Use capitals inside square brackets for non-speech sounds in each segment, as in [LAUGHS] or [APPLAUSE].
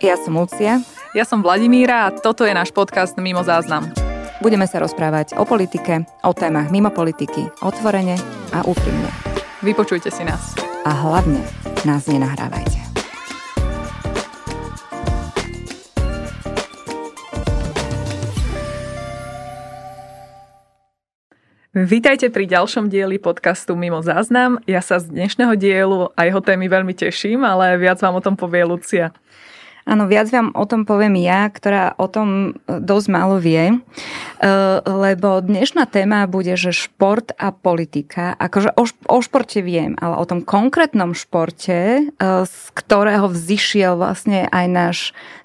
Ja som Lucia. Ja som Vladimíra a toto je náš podcast Mimo záznam. Budeme sa rozprávať o politike, o témach mimo politiky, otvorene a úprimne. Vypočujte si nás. A hlavne nás nenahrávajte. Vítajte pri ďalšom dieli podcastu Mimo záznam. Ja sa z dnešného dielu a jeho témy veľmi teším, ale viac vám o tom povie Lucia. Áno, viac vám o tom poviem ja, ktorá o tom e, dosť málo vie, e, lebo dnešná téma bude, že šport a politika. Akože o, o športe viem, ale o tom konkrétnom športe, e, z ktorého vzýšiel vlastne aj náš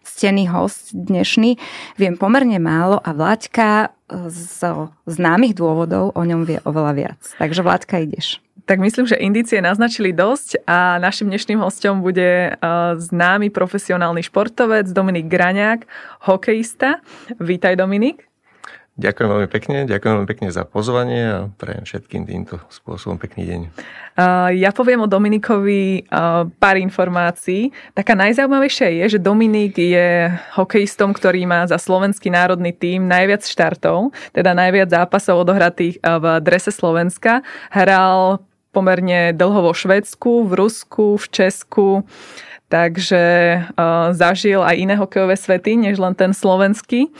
ctený host dnešný, viem pomerne málo a Vláďka z známych dôvodov o ňom vie oveľa viac. Takže Vláďka ideš. Tak myslím, že indície naznačili dosť a našim dnešným hostom bude uh, známy profesionálny športovec Dominik Graňák, hokejista. Vítaj Dominik. Ďakujem veľmi pekne, ďakujem veľmi pekne za pozvanie a prajem všetkým týmto spôsobom pekný deň. Ja poviem o Dominikovi pár informácií. Taká najzaujímavejšia je, že Dominik je hokejistom, ktorý má za slovenský národný tím najviac štartov, teda najviac zápasov odohratých v drese Slovenska. Hral pomerne dlho vo Švedsku, v Rusku, v Česku, takže zažil aj iné hokejové svety, než len ten slovenský.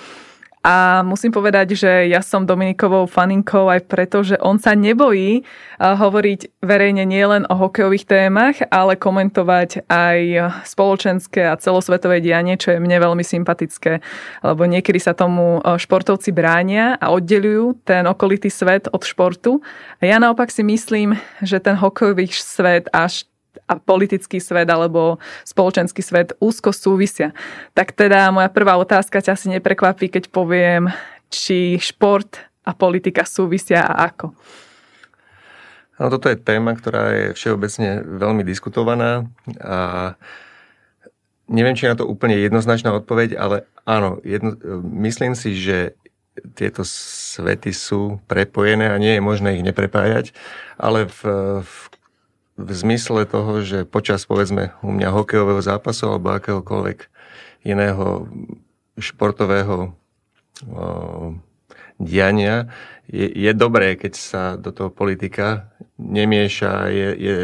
A musím povedať, že ja som Dominikovou faninkou aj preto, že on sa nebojí hovoriť verejne nielen o hokejových témach, ale komentovať aj spoločenské a celosvetové dianie, čo je mne veľmi sympatické. Lebo niekedy sa tomu športovci bránia a oddelujú ten okolitý svet od športu. A ja naopak si myslím, že ten hokejový svet až a politický svet alebo spoločenský svet úzko súvisia. Tak teda moja prvá otázka ťa asi neprekvapí, keď poviem, či šport a politika súvisia a ako. No, toto je téma, ktorá je všeobecne veľmi diskutovaná a neviem, či je na to úplne jednoznačná odpoveď, ale áno, jedno, myslím si, že tieto svety sú prepojené a nie je možné ich neprepájať, ale v, v v zmysle toho, že počas povedzme u mňa hokejového zápasu alebo akéhokoľvek iného športového o, diania je, je dobré, keď sa do toho politika nemieša. Je, je,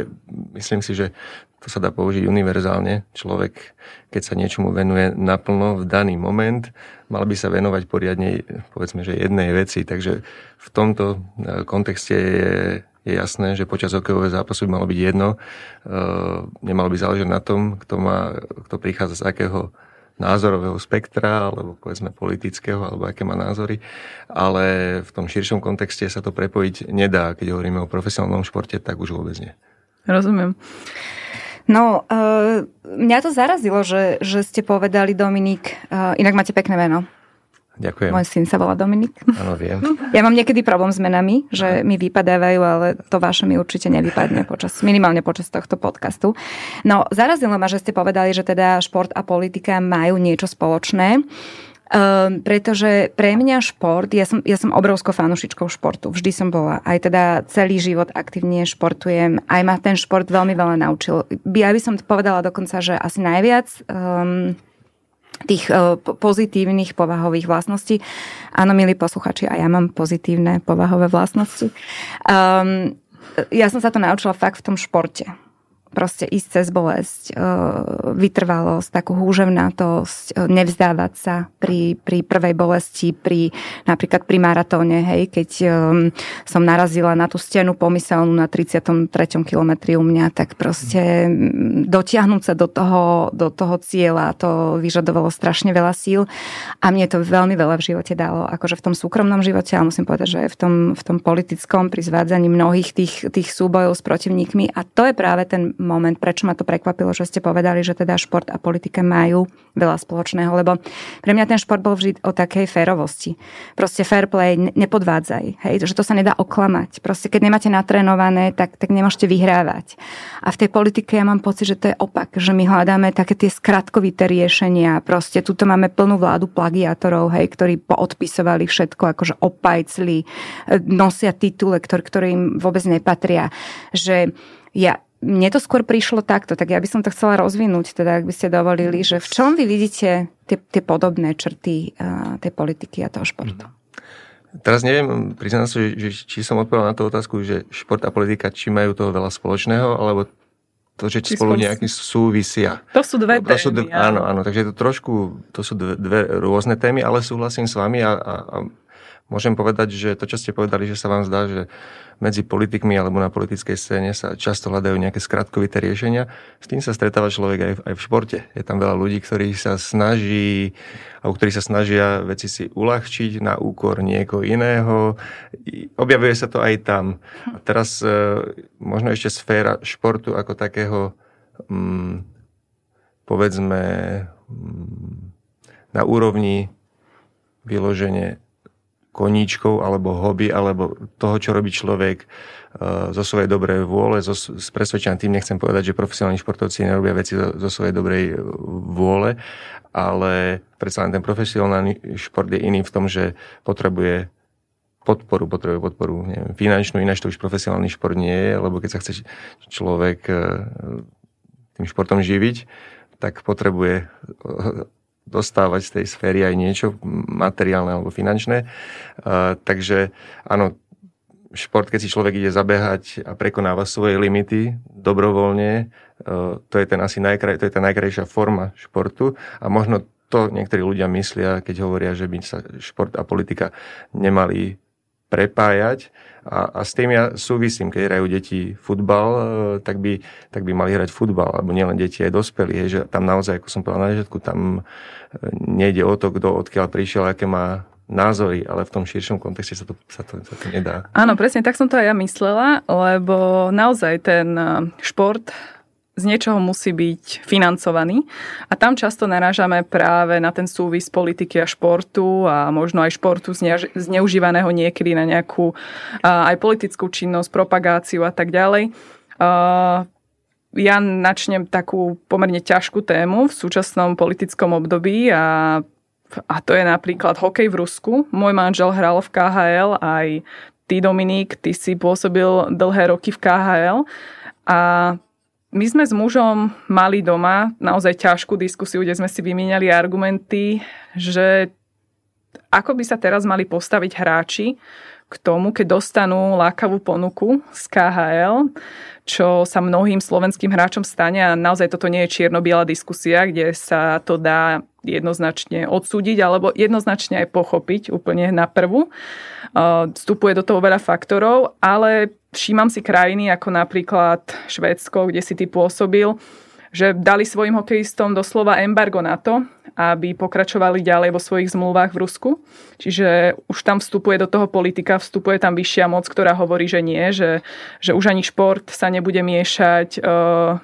myslím si, že to sa dá použiť univerzálne. Človek, keď sa niečomu venuje naplno v daný moment, mal by sa venovať poriadne, povedzme, že jednej veci. Takže v tomto e, kontexte je je jasné, že počas hokejového zápasu by malo byť jedno. E, nemalo by záležať na tom, kto, má, kto prichádza z akého názorového spektra, alebo povedzme politického, alebo aké má názory. Ale v tom širšom kontexte sa to prepojiť nedá. Keď hovoríme o profesionálnom športe, tak už vôbec nie. Rozumiem. No, uh, mňa to zarazilo, že, že ste povedali, Dominik, uh, inak máte pekné meno. Ďakujem. Môj syn sa volá Dominik. Áno, viem. [LAUGHS] Ja mám niekedy problém s menami, že mi vypadávajú, ale to vaše mi určite nevypadne počas, minimálne počas tohto podcastu. No, zarazilo ma, že ste povedali, že teda šport a politika majú niečo spoločné. Um, pretože pre mňa šport, ja som, ja som obrovskou fanušičkou športu, vždy som bola, aj teda celý život aktívne športujem, aj ma ten šport veľmi veľa naučil. Ja by som povedala dokonca, že asi najviac um, tých e, pozitívnych povahových vlastností. Áno, milí posluchači, a ja mám pozitívne povahové vlastnosti. Um, ja som sa to naučila fakt v tom športe proste ísť cez bolesť, e, vytrvalosť, takú húževnatosť, e, nevzdávať sa pri, pri prvej bolesti, pri, napríklad pri maratóne, hej, keď um, som narazila na tú stenu pomyselnú na 33. kilometri u mňa, tak proste dotiahnuť sa do toho, do toho cieľa, to vyžadovalo strašne veľa síl a mne to veľmi veľa v živote dalo, akože v tom súkromnom živote, ale musím povedať, že aj v tom, v tom politickom, pri zvádzaní mnohých tých, tých súbojov s protivníkmi a to je práve ten moment, prečo ma to prekvapilo, že ste povedali, že teda šport a politika majú veľa spoločného, lebo pre mňa ten šport bol vždy o takej férovosti. Proste fair play, nepodvádzaj, hej, že to sa nedá oklamať. Proste keď nemáte natrénované, tak, tak nemôžete vyhrávať. A v tej politike ja mám pocit, že to je opak, že my hľadáme také tie skratkovité riešenia. Proste tuto máme plnú vládu plagiátorov, hej, ktorí poodpisovali všetko, akože opajcli, nosia titule, im vôbec nepatria. Že ja mne to skôr prišlo takto, tak ja by som to chcela rozvinúť, teda ak by ste dovolili, že v čom vy vidíte tie, tie podobné črty uh, tej politiky a toho športu? Teraz neviem, priznám sa, že, že či som odpovedal na tú otázku, že šport a politika, či majú toho veľa spoločného, alebo to, že či spolu nejakým súvisia. To sú dve to témy. Sú dve, áno, áno, takže je to trošku, to sú dve, dve rôzne témy, ale súhlasím s vami a, a, a môžem povedať, že to, čo ste povedali, že sa vám zdá, že medzi politikmi alebo na politickej scéne sa často hľadajú nejaké skratkovité riešenia. S tým sa stretáva človek aj, aj v športe. Je tam veľa ľudí, ktorí sa snaží, alebo ktorí sa snažia veci si uľahčiť na úkor niekoho iného. Objavuje sa to aj tam. A teraz e, možno ešte sféra športu ako takého, mm, povedzme, mm, na úrovni vyloženie koníčkov alebo hobby alebo toho, čo robí človek uh, zo svojej dobrej vôle, zo, z presvedčenia tým nechcem povedať, že profesionálni športovci nerobia veci zo, zo svojej dobrej uh, vôle, ale predsa len ten profesionálny šport je iný v tom, že potrebuje podporu, potrebuje podporu neviem, finančnú, ináč to už profesionálny šport nie je, lebo keď sa chce človek uh, tým športom živiť, tak potrebuje dostávať z tej sféry aj niečo materiálne alebo finančné. Takže áno, šport, keď si človek ide zabehať a prekonáva svoje limity dobrovoľne, uh, to je, ten asi najkraj, to je tá najkrajšia forma športu a možno to niektorí ľudia myslia, keď hovoria, že by sa šport a politika nemali prepájať. A, a s tým ja súvisím, keď hrajú deti futbal, e, tak by, tak by mali hrať futbal, alebo nielen deti, aj dospelí, že tam naozaj, ako som povedal na začiatku, tam e, nejde o to, kto odkiaľ prišiel, aké má názory, ale v tom širšom kontexte sa to, sa to, sa to nedá. Áno, presne tak som to aj ja myslela, lebo naozaj ten e, šport z niečoho musí byť financovaný. A tam často narážame práve na ten súvis politiky a športu a možno aj športu zneužívaného niekedy na nejakú aj politickú činnosť, propagáciu a tak ďalej. Ja načnem takú pomerne ťažkú tému v súčasnom politickom období a a to je napríklad hokej v Rusku. Môj manžel hral v KHL, aj ty Dominik, ty si pôsobil dlhé roky v KHL. A my sme s mužom mali doma naozaj ťažkú diskusiu, kde sme si vymieniali argumenty, že ako by sa teraz mali postaviť hráči k tomu, keď dostanú lákavú ponuku z KHL, čo sa mnohým slovenským hráčom stane a naozaj toto nie je čierno-biela diskusia, kde sa to dá jednoznačne odsúdiť alebo jednoznačne aj pochopiť úplne na prvú. Vstupuje do toho veľa faktorov, ale všímam si krajiny ako napríklad Švédsko, kde si ty pôsobil, že dali svojim hokejistom doslova embargo na to, aby pokračovali ďalej vo svojich zmluvách v Rusku. Čiže už tam vstupuje do toho politika, vstupuje tam vyššia moc, ktorá hovorí, že nie, že, že už ani šport sa nebude miešať uh,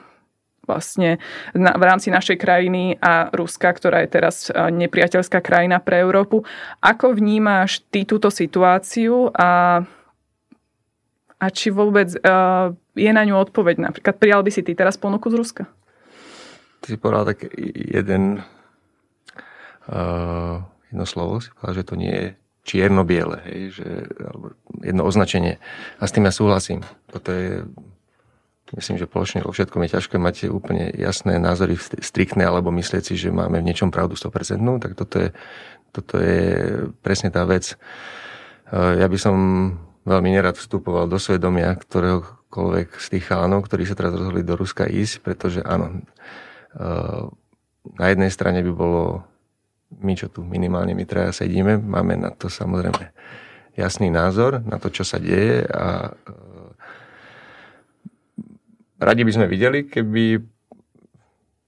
vlastne na, v rámci našej krajiny a Ruska, ktorá je teraz uh, nepriateľská krajina pre Európu. Ako vnímáš ty túto situáciu a a či vôbec uh, je na ňu odpoveď. Napríklad prijal by si ty teraz ponuku z Ruska? Ty si povedal tak jeden jedno slovo, si povedal, že to nie je čierno-biele, hej, že, alebo jedno označenie. A s tým ja súhlasím. Toto je, myslím, že plošne vo všetkom je ťažké mať úplne jasné názory striktné, alebo myslieť si, že máme v niečom pravdu 100%, tak toto je, toto je presne tá vec. Ja by som veľmi nerad vstupoval do svedomia ktoréhokoľvek z tých chánov, ktorí sa teraz rozhodli do Ruska ísť, pretože áno, eh, na jednej strane by bolo my, čo tu minimálne my traja sedíme, máme na to samozrejme jasný názor na to, čo sa deje a eh, radi by sme videli, keby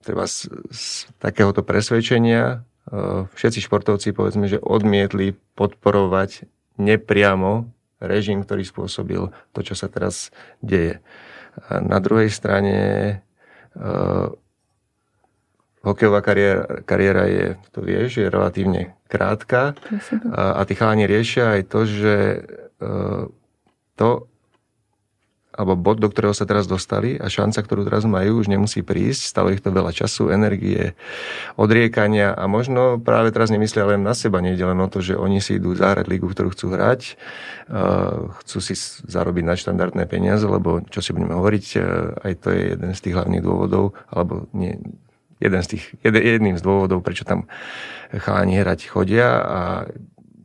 treba z, z takéhoto presvedčenia eh, všetci športovci povedzme, že odmietli podporovať nepriamo režim, ktorý spôsobil to, čo sa teraz deje. A na druhej strane uh, hokejová kariéra, kariéra je, to vieš, je relatívne krátka a, a tí chalani riešia aj to, že uh, to, alebo bod, do ktorého sa teraz dostali a šanca, ktorú teraz majú, už nemusí prísť. Stalo ich to veľa času, energie, odriekania a možno práve teraz nemyslia len na seba, nie len o to, že oni si idú zahrať lígu, ktorú chcú hrať, chcú si zarobiť na štandardné peniaze, lebo čo si budeme hovoriť, aj to je jeden z tých hlavných dôvodov, alebo nie, jeden z tých, jedným z dôvodov, prečo tam chalani hrať chodia a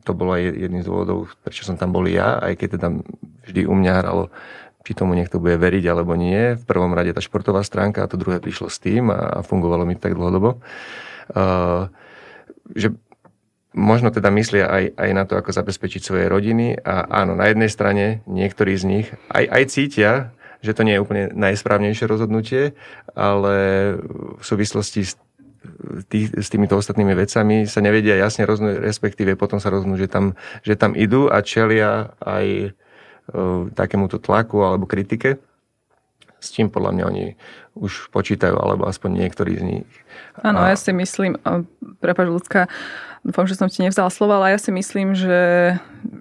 to bolo aj jedným z dôvodov, prečo som tam bol ja, aj keď teda vždy u mňa hralo, či tomu niekto bude veriť alebo nie. V prvom rade tá športová stránka a to druhé prišlo s tým a, a fungovalo mi tak dlhodobo. Uh, že možno teda myslia aj, aj na to, ako zabezpečiť svoje rodiny a áno, na jednej strane niektorí z nich aj, aj cítia, že to nie je úplne najsprávnejšie rozhodnutie, ale v súvislosti s tý, s týmito ostatnými vecami sa nevedia jasne rozhodnúť, respektíve potom sa rozhodnú, že tam, že tam idú a čelia aj e, takémuto tlaku alebo kritike, s čím podľa mňa oni už počítajú, alebo aspoň niektorí z nich. Áno, a... ja si myslím, prepáč ľudská, dúfam, že som ti nevzala slova, ale ja si myslím, že,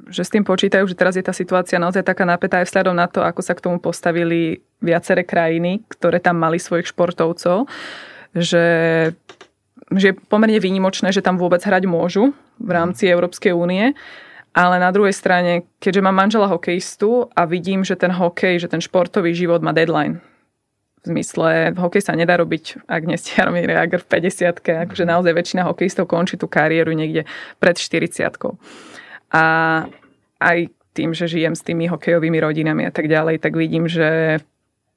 že s tým počítajú, že teraz je tá situácia naozaj taká napätá aj vzhľadom na to, ako sa k tomu postavili viaceré krajiny, ktoré tam mali svojich športovcov že, že je pomerne výnimočné, že tam vôbec hrať môžu v rámci Európskej únie. Ale na druhej strane, keďže mám manžela hokejistu a vidím, že ten hokej, že ten športový život má deadline. V zmysle, hokej sa nedá robiť, ak nie ste Jaromír Jager v 50 akože naozaj väčšina hokejistov končí tú kariéru niekde pred 40 A aj tým, že žijem s tými hokejovými rodinami a tak ďalej, tak vidím, že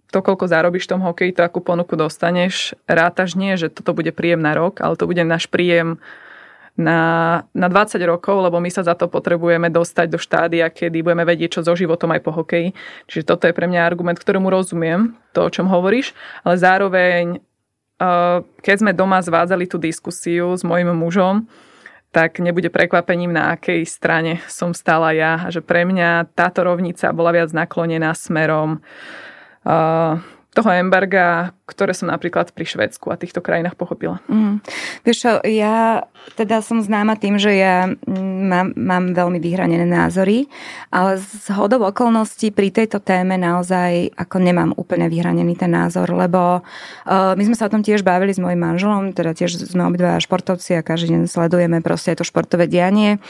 to, koľko zarobíš v tom hokeji, to akú ponuku dostaneš, rátaš nie, že toto bude príjem na rok, ale to bude náš príjem na, na 20 rokov, lebo my sa za to potrebujeme dostať do štádia, kedy budeme vedieť, čo so životom aj po hokeji. Čiže toto je pre mňa argument, ktorému rozumiem, to, o čom hovoríš, ale zároveň, uh, keď sme doma zvádzali tú diskusiu s mojim mužom, tak nebude prekvapením, na akej strane som stála ja. A že pre mňa táto rovnica bola viac naklonená smerom toho embarga, ktoré som napríklad pri Švedsku a týchto krajinách pochopila. Mm. Vieš čo, ja teda som známa tým, že ja mám, mám veľmi vyhranené názory, ale z hodov okolností pri tejto téme naozaj ako nemám úplne vyhranený ten názor, lebo uh, my sme sa o tom tiež bavili s mojim manželom, teda tiež sme obidva športovci a každý deň sledujeme proste to športové dianie.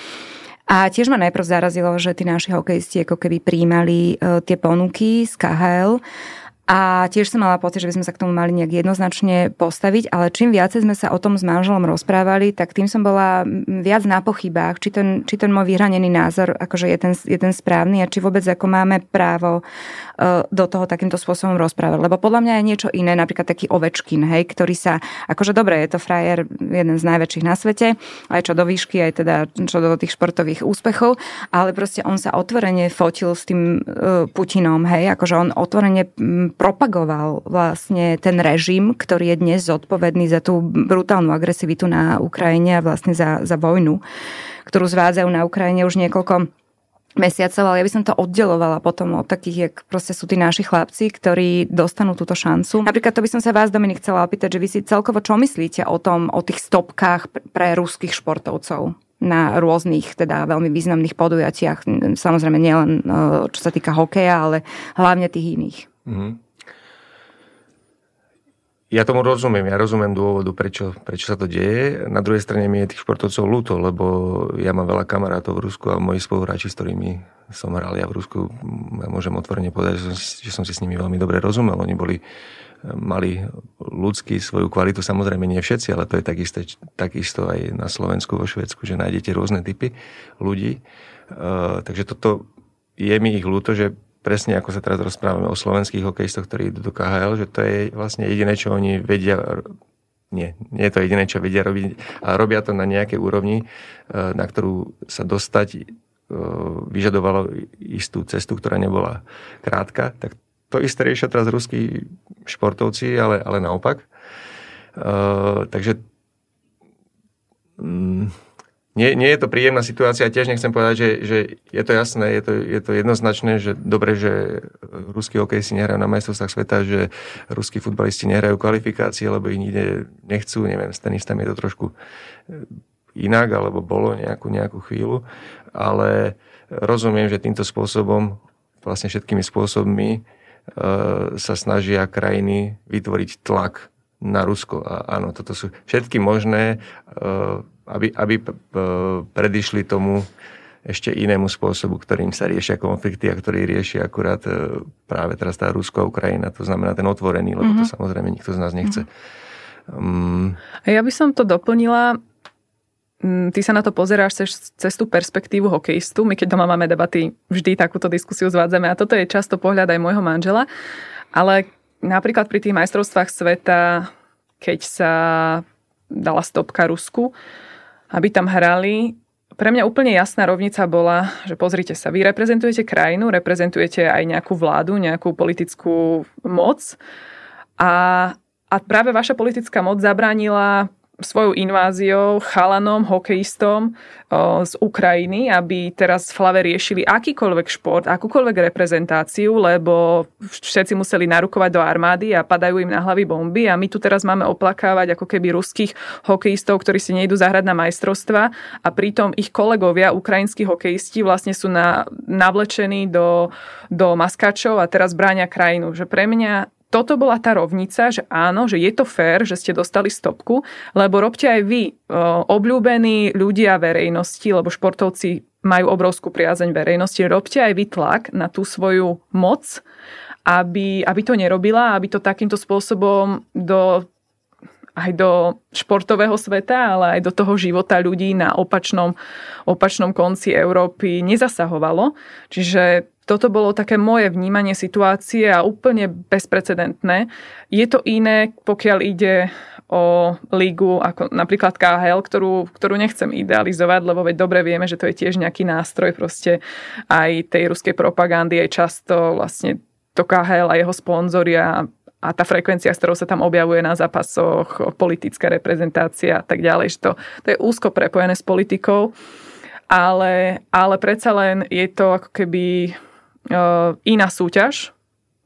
A tiež ma najprv zarazilo, že tí naši hokejisti ako keby príjmali uh, tie ponuky z KHL a tiež som mala pocit, že by sme sa k tomu mali nejak jednoznačne postaviť, ale čím viacej sme sa o tom s manželom rozprávali, tak tým som bola viac na pochybách, či ten, či ten môj vyhranený názor akože je ten, je ten správny a či vôbec ako máme právo uh, do toho takýmto spôsobom rozprávať. Lebo podľa mňa je niečo iné, napríklad taký ovečkin, hej, ktorý sa, akože dobre, je to frajer, jeden z najväčších na svete, aj čo do výšky, aj teda čo do tých športových úspechov, ale proste on sa otvorene fotil s tým uh, Putinom, hej, akože on otvorene propagoval vlastne ten režim, ktorý je dnes zodpovedný za tú brutálnu agresivitu na Ukrajine a vlastne za, za vojnu, ktorú zvádzajú na Ukrajine už niekoľko mesiacov, ale ja by som to oddelovala potom od takých, jak proste sú tí naši chlapci, ktorí dostanú túto šancu. Napríklad to by som sa vás, Dominik, chcela opýtať, že vy si celkovo čo myslíte o tom, o tých stopkách pre ruských športovcov? na rôznych, teda veľmi významných podujatiach. Samozrejme nielen čo sa týka hokeja, ale hlavne tých iných. Mm-hmm. Ja tomu rozumiem, ja rozumiem dôvodu, prečo, prečo sa to deje. Na druhej strane mi je tých športovcov ľúto, lebo ja mám veľa kamarátov v Rusku a moji spoluhráči, s ktorými som hral ja v Rusku, ja môžem otvorene povedať, že som, že som si s nimi veľmi dobre rozumel. Oni boli, mali ľudský svoju kvalitu, samozrejme nie všetci, ale to je takisto, takisto aj na Slovensku, vo Švedsku, že nájdete rôzne typy ľudí. Uh, takže toto je mi ich ľúto, že presne ako sa teraz rozprávame o slovenských hokejistoch, ktorí idú do KHL, že to je vlastne jediné, čo oni vedia nie, nie je to jediné, čo vedia robiť, ale robia to na nejakej úrovni, e, na ktorú sa dostať e, vyžadovalo istú cestu, ktorá nebola krátka. Tak to isté riešia teraz ruskí športovci, ale, ale naopak. Uh, takže um, nie, nie je to príjemná situácia. Tiež nechcem povedať, že, že je to jasné, je to, je to jednoznačné, že dobre, že ruskí si nehrajú na majstrovstvách sveta, že ruskí futbalisti nehrajú kvalifikácie, lebo ich nikde nechcú. Neviem, s tenistami je to trošku eh, inak, alebo bolo nejakú, nejakú chvíľu. Ale rozumiem, že týmto spôsobom, vlastne všetkými spôsobmi, sa snažia krajiny vytvoriť tlak na Rusko. A áno, toto sú všetky možné, aby, aby predišli tomu ešte inému spôsobu, ktorým sa riešia konflikty a ktorý rieši akurát práve teraz tá Rusko a Ukrajina. To znamená ten otvorený, lebo mm-hmm. to mhm. samozrejme nikto z nás nechce. Mm-hmm. Um, a ja by som to doplnila Mm, ty sa na to pozeráš cez, cez tú perspektívu hokejistu. My keď doma máme debaty, vždy takúto diskusiu zvádzame a toto je často pohľad aj môjho manžela. Ale napríklad pri tých majstrovstvách sveta, keď sa dala stopka Rusku, aby tam hrali, pre mňa úplne jasná rovnica bola, že pozrite sa, vy reprezentujete krajinu, reprezentujete aj nejakú vládu, nejakú politickú moc. A, a práve vaša politická moc zabránila svojou inváziou chalanom, hokejistom z Ukrajiny, aby teraz v hlave riešili akýkoľvek šport, akúkoľvek reprezentáciu, lebo všetci museli narukovať do armády a padajú im na hlavy bomby a my tu teraz máme oplakávať ako keby ruských hokejistov, ktorí si nejdu zahrať na majstrovstva a pritom ich kolegovia, ukrajinskí hokejisti, vlastne sú na, navlečení do, do maskačov a teraz bráňa krajinu. Že pre mňa toto bola tá rovnica, že áno, že je to fér, že ste dostali stopku, lebo robte aj vy, obľúbení ľudia verejnosti, lebo športovci majú obrovskú priazeň verejnosti, robte aj vy tlak na tú svoju moc, aby, aby to nerobila, aby to takýmto spôsobom do aj do športového sveta, ale aj do toho života ľudí na opačnom, opačnom konci Európy nezasahovalo. Čiže toto bolo také moje vnímanie situácie a úplne bezprecedentné. Je to iné, pokiaľ ide o lígu ako napríklad KHL, ktorú, ktorú nechcem idealizovať, lebo veď dobre vieme, že to je tiež nejaký nástroj proste aj tej ruskej propagandy, aj často vlastne to KHL a jeho sponzoria a tá frekvencia, s ktorou sa tam objavuje na zápasoch, politická reprezentácia a tak ďalej, že to, to je úzko prepojené s politikou, ale, ale predsa len je to ako keby iná súťaž,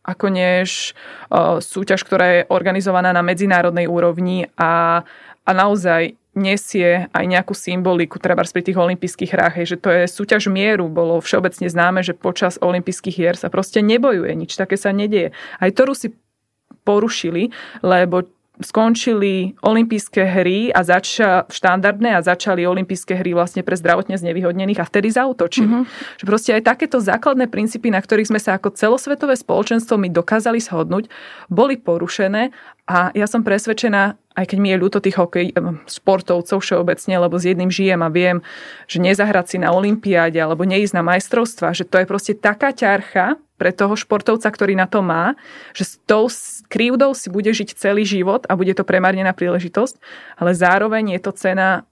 ako než eh, súťaž, ktorá je organizovaná na medzinárodnej úrovni a, a naozaj nesie aj nejakú symboliku, treba pri tých olympijských hrách, že to je súťaž mieru. Bolo všeobecne známe, že počas olympijských hier sa proste nebojuje, nič také sa nedieje. Aj to Rusi porušili, lebo skončili olympijské hry a zača, štandardné a začali olympijské hry vlastne pre zdravotne znevýhodnených a vtedy zautočili. Mm-hmm. Že proste aj takéto základné princípy, na ktorých sme sa ako celosvetové spoločenstvo my dokázali shodnúť, boli porušené a ja som presvedčená, aj keď mi je ľúto tých hokej, športovcov všeobecne, lebo s jedným žijem a viem, že nezahrať si na olympiáde alebo neísť na majstrovstva, že to je proste taká ťarcha pre toho športovca, ktorý na to má, že s tou krivdou si bude žiť celý život a bude to premárnená príležitosť, ale zároveň je to cena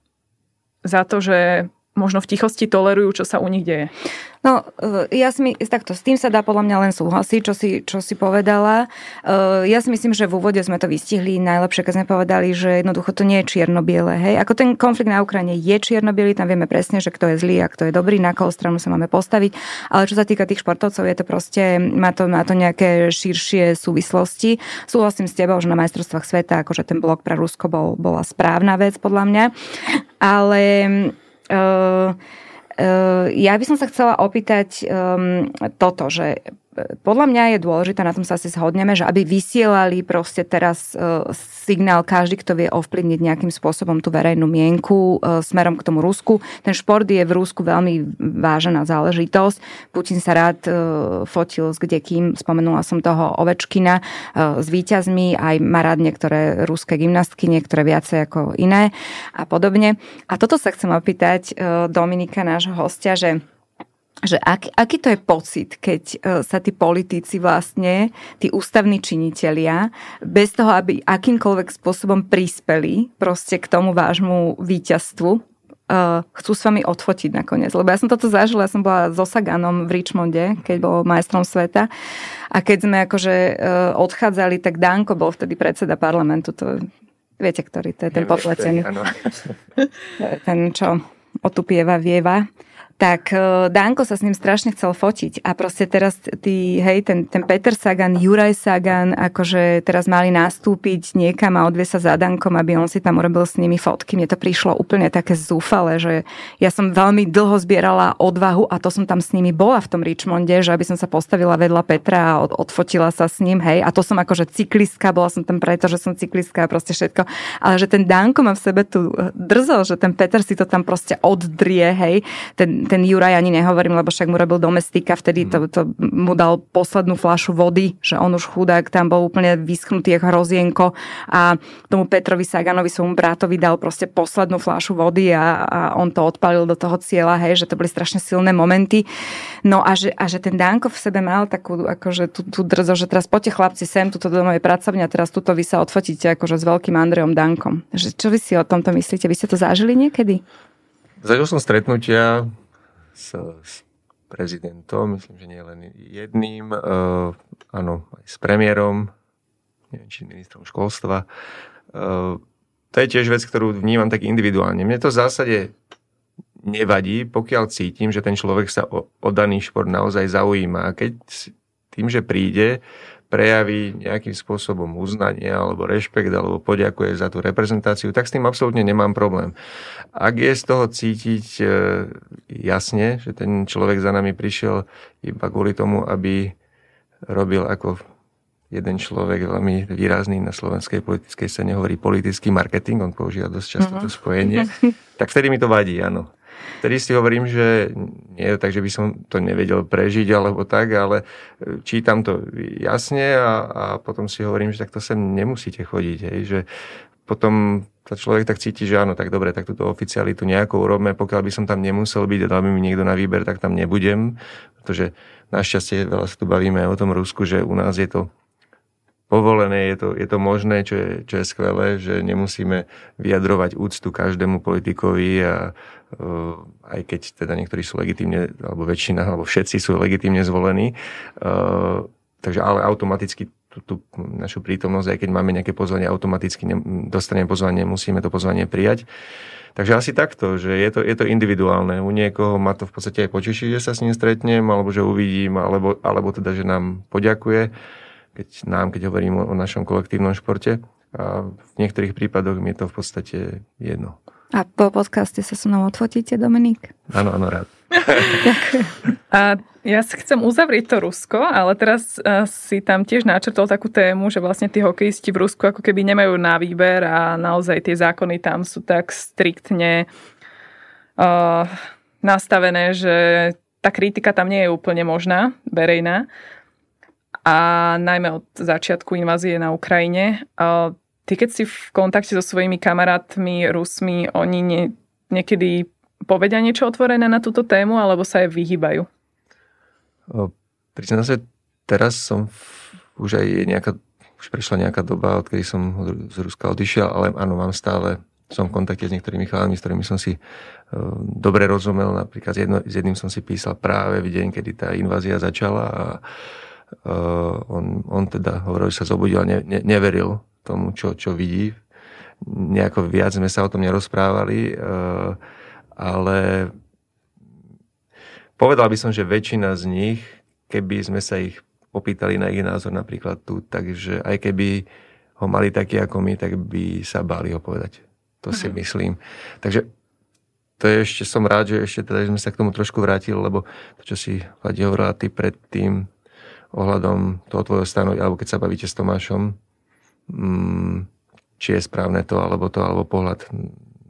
za to, že možno v tichosti tolerujú, čo sa u nich deje. No, e, ja si, takto, s tým sa dá podľa mňa len súhlasiť, čo si, čo si povedala. E, ja si myslím, že v úvode sme to vystihli najlepšie, keď sme povedali, že jednoducho to nie je čierno-biele. Hej? Ako ten konflikt na Ukrajine je čierno tam vieme presne, že kto je zlý a kto je dobrý, na koho stranu sa máme postaviť. Ale čo sa týka tých športovcov, je to proste, má to, má to nejaké širšie súvislosti. Súhlasím s tebou, že na majstrovstvách sveta, akože ten blok pre Rusko bol, bola správna vec, podľa mňa. Ale ja by som sa chcela opýtať um, toto, že podľa mňa je dôležité, na tom sa asi zhodneme, že aby vysielali proste teraz uh, signál každý, kto vie ovplyvniť nejakým spôsobom tú verejnú mienku uh, smerom k tomu Rusku. Ten šport je v Rusku veľmi vážená záležitosť. Putin sa rád uh, fotil s kdekým, spomenula som toho Ovečkina, s víťazmi, aj má rád niektoré ruské gymnastky, niektoré viacej ako iné a podobne. A toto sa chcem opýtať Dominika, nášho hostia, že že ak, aký to je pocit, keď e, sa tí politici vlastne, tí ústavní činitelia, bez toho, aby akýmkoľvek spôsobom prispeli proste k tomu vášmu víťazstvu, e, chcú s vami odfotiť nakoniec. Lebo ja som toto zažila, ja som bola so Saganom v Richmonde, keď bol majstrom sveta. A keď sme akože e, odchádzali, tak Danko bol vtedy predseda parlamentu. To, viete, ktorý to je ten potletený. [LAUGHS] ten, čo otupieva, vieva tak e, Danko sa s ním strašne chcel fotiť a proste teraz tí, hej, ten, ten Peter Sagan, Juraj Sagan, akože teraz mali nastúpiť niekam a odvie sa za Dankom, aby on si tam urobil s nimi fotky. Mne to prišlo úplne také zúfale, že ja som veľmi dlho zbierala odvahu a to som tam s nimi bola v tom Richmonde, že aby som sa postavila vedľa Petra a od, odfotila sa s ním, hej, a to som akože cyklistka, bola som tam preto, že som cyklistka a proste všetko, ale že ten Danko má v sebe tu drzol, že ten Peter si to tam proste oddrie, hej, ten, ten Juraj ani nehovorím, lebo však mu robil domestika, vtedy to, to mu dal poslednú flašu vody, že on už chudák tam bol úplne vyschnutý ako hrozienko a tomu Petrovi Saganovi, svojmu bratovi dal proste poslednú flašu vody a, a on to odpalil do toho cieľa, hej, že to boli strašne silné momenty. No a že, a že ten Danko v sebe mal takú akože tú, tú drzo, že teraz poďte chlapci sem, tuto do mojej pracovne a teraz tuto vy sa odfotíte akože s veľkým Andrejom Dankom. Že, čo vy si o tomto myslíte? Vy ste to zažili niekedy? Zažil som stretnutia s, s prezidentom, myslím, že nie len jedným, uh, áno, aj s premiérom, neviem, či ministrom školstva. Uh, to je tiež vec, ktorú vnímam tak individuálne. Mne to v zásade nevadí, pokiaľ cítim, že ten človek sa o, o daný šport naozaj zaujíma. A keď tým, že príde, prejaví nejakým spôsobom uznanie alebo rešpekt alebo poďakuje za tú reprezentáciu, tak s tým absolútne nemám problém. Ak je z toho cítiť e, jasne, že ten človek za nami prišiel iba kvôli tomu, aby robil ako jeden človek veľmi výrazný na slovenskej politickej scéne hovorí politický marketing, on používa dosť často to mhm. spojenie, [LAUGHS] tak vtedy mi to vadí, áno. Vtedy si hovorím, že nie je tak, že by som to nevedel prežiť alebo tak, ale e, čítam to jasne a, a potom si hovorím, že takto sem nemusíte chodiť. Hej, že potom sa človek tak cíti, že áno, tak dobre, tak túto oficialitu nejako urobme, pokiaľ by som tam nemusel byť a dal by mi niekto na výber, tak tam nebudem, pretože našťastie veľa sa tu bavíme o tom Rusku, že u nás je to povolené, je to, je to možné, čo je, čo je skvelé, že nemusíme vyjadrovať úctu každému politikovi a aj keď teda niektorí sú legitímne, alebo väčšina, alebo všetci sú legitímne zvolení. Uh, takže ale automaticky tú, tú našu prítomnosť, aj keď máme nejaké pozvanie, automaticky ne, dostaneme pozvanie, musíme to pozvanie prijať. Takže asi takto, že je to, je to individuálne. U niekoho ma to v podstate aj poteší, že sa s ním stretnem, alebo že uvidím, alebo, alebo teda, že nám poďakuje keď nám, keď hovorím o, o našom kolektívnom športe. A v niektorých prípadoch mi je to v podstate jedno. A po podcaste sa so mnou odfotíte, Dominik? Áno, áno, rád. [LAUGHS] Ďakujem. A ja si chcem uzavrieť to Rusko, ale teraz si tam tiež načrtol takú tému, že vlastne tí hokejisti v Rusku ako keby nemajú na výber a naozaj tie zákony tam sú tak striktne uh, nastavené, že tá kritika tam nie je úplne možná, verejná a najmä od začiatku invázie na Ukrajine. A ty keď si v kontakte so svojimi kamarátmi Rusmi, oni nie, niekedy povedia niečo otvorené na túto tému, alebo sa aj vyhýbajú? Priznám sa, teraz som už aj nejaká, už prešla nejaká doba, odkedy som z Ruska odišiel, ale áno, mám stále som v kontakte s niektorými chalami, s ktorými som si uh, dobre rozumel. Napríklad jedno, s jedným som si písal práve v deň, kedy tá invázia začala a Uh, on, on teda hovoril, že sa zobudil a ne, ne, neveril tomu, čo, čo vidí. Nejako viac sme sa o tom nerozprávali, uh, ale povedal by som, že väčšina z nich, keby sme sa ich opýtali na ich názor napríklad tu, takže aj keby ho mali taký ako my, tak by sa báli ho povedať. To si mhm. myslím. Takže to je ešte, som rád, že ešte teda sme sa k tomu trošku vrátili, lebo to, čo si Vladi hovorila ty predtým, ohľadom toho tvojho stanu, alebo keď sa bavíte s Tomášom, či je správne to, alebo to, alebo pohľad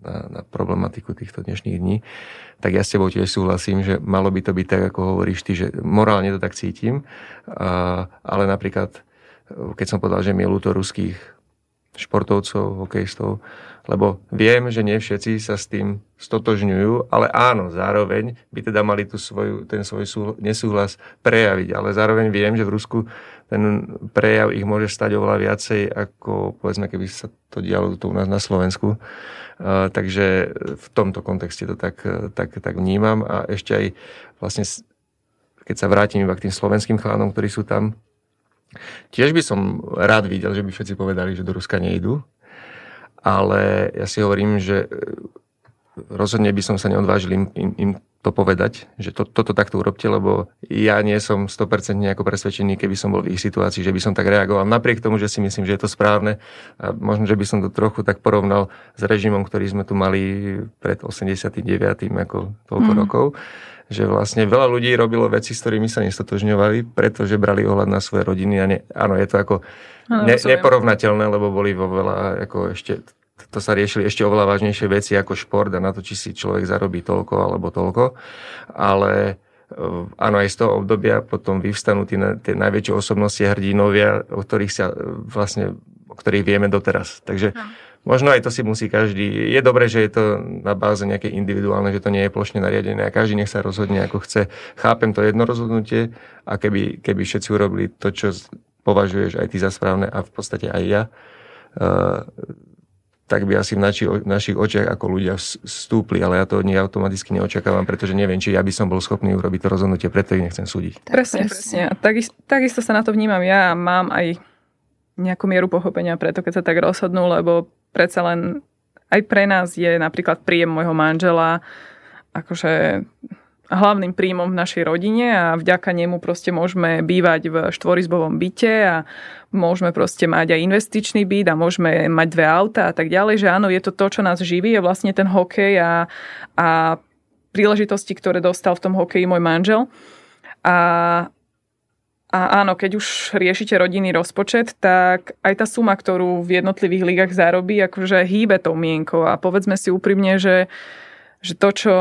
na, na problematiku týchto dnešných dní, tak ja s tebou tiež súhlasím, že malo by to byť tak, ako hovoríš ty, že morálne to tak cítim, a, ale napríklad, keď som povedal, že mi je ľúto ruských športovcov, hokejistov, lebo viem, že nie všetci sa s tým stotožňujú, ale áno, zároveň by teda mali tu svoju, ten svoj nesúhlas prejaviť, ale zároveň viem, že v Rusku ten prejav ich môže stať oveľa viacej, ako povedzme, keby sa to dialo tu u nás na Slovensku. Uh, takže v tomto kontexte to tak, tak, tak vnímam a ešte aj vlastne, keď sa vrátim iba k tým slovenským chlánom, ktorí sú tam, tiež by som rád videl, že by všetci povedali, že do Ruska nejdu, ale ja si hovorím, že e, rozhodne by som sa neodvážil im, im, im to povedať, že to, toto takto urobte, lebo ja nie som 100% nejako presvedčený, keby som bol v ich situácii, že by som tak reagoval. Napriek tomu, že si myslím, že je to správne a možno, že by som to trochu tak porovnal s režimom, ktorý sme tu mali pred 89. ako toľko mm. rokov, že vlastne veľa ľudí robilo veci, s ktorými sa nestotožňovali, pretože brali ohľad na svoje rodiny a ne, áno, je to ako ne, neporovnateľné, lebo boli vo veľa ako ešte to sa riešili ešte oveľa vážnejšie veci ako šport a na to, či si človek zarobí toľko alebo toľko. Ale e, áno, aj z toho obdobia potom vyvstanú tie, tie najväčšie osobnosti hrdinovia, o ktorých sa e, vlastne, o ktorých vieme doteraz. Takže no. možno aj to si musí každý. Je dobré, že je to na báze nejaké individuálne, že to nie je plošne nariadené a každý nech sa rozhodne ako chce. Chápem to jedno rozhodnutie a keby, keby všetci urobili to, čo považuješ aj ty za správne a v podstate aj ja, uh, tak by asi v, naši, našich očiach ako ľudia vstúpli, ale ja to nie automaticky neočakávam, pretože neviem, či ja by som bol schopný urobiť to rozhodnutie, preto ich nechcem súdiť. Presne, presne. Takisto, takisto sa na to vnímam ja a mám aj nejakú mieru pochopenia preto, keď sa tak rozhodnú, lebo predsa len aj pre nás je napríklad príjem môjho manžela akože hlavným príjmom v našej rodine a vďaka nemu proste môžeme bývať v štvorizbovom byte a môžeme proste mať aj investičný byt a môžeme mať dve auta a tak ďalej, že áno, je to to, čo nás živí, je vlastne ten hokej a, a príležitosti, ktoré dostal v tom hokeji môj manžel. A, a áno, keď už riešite rodinný rozpočet, tak aj tá suma, ktorú v jednotlivých ligách zarobí, akože hýbe tou mienkou a povedzme si úprimne, že, že to, čo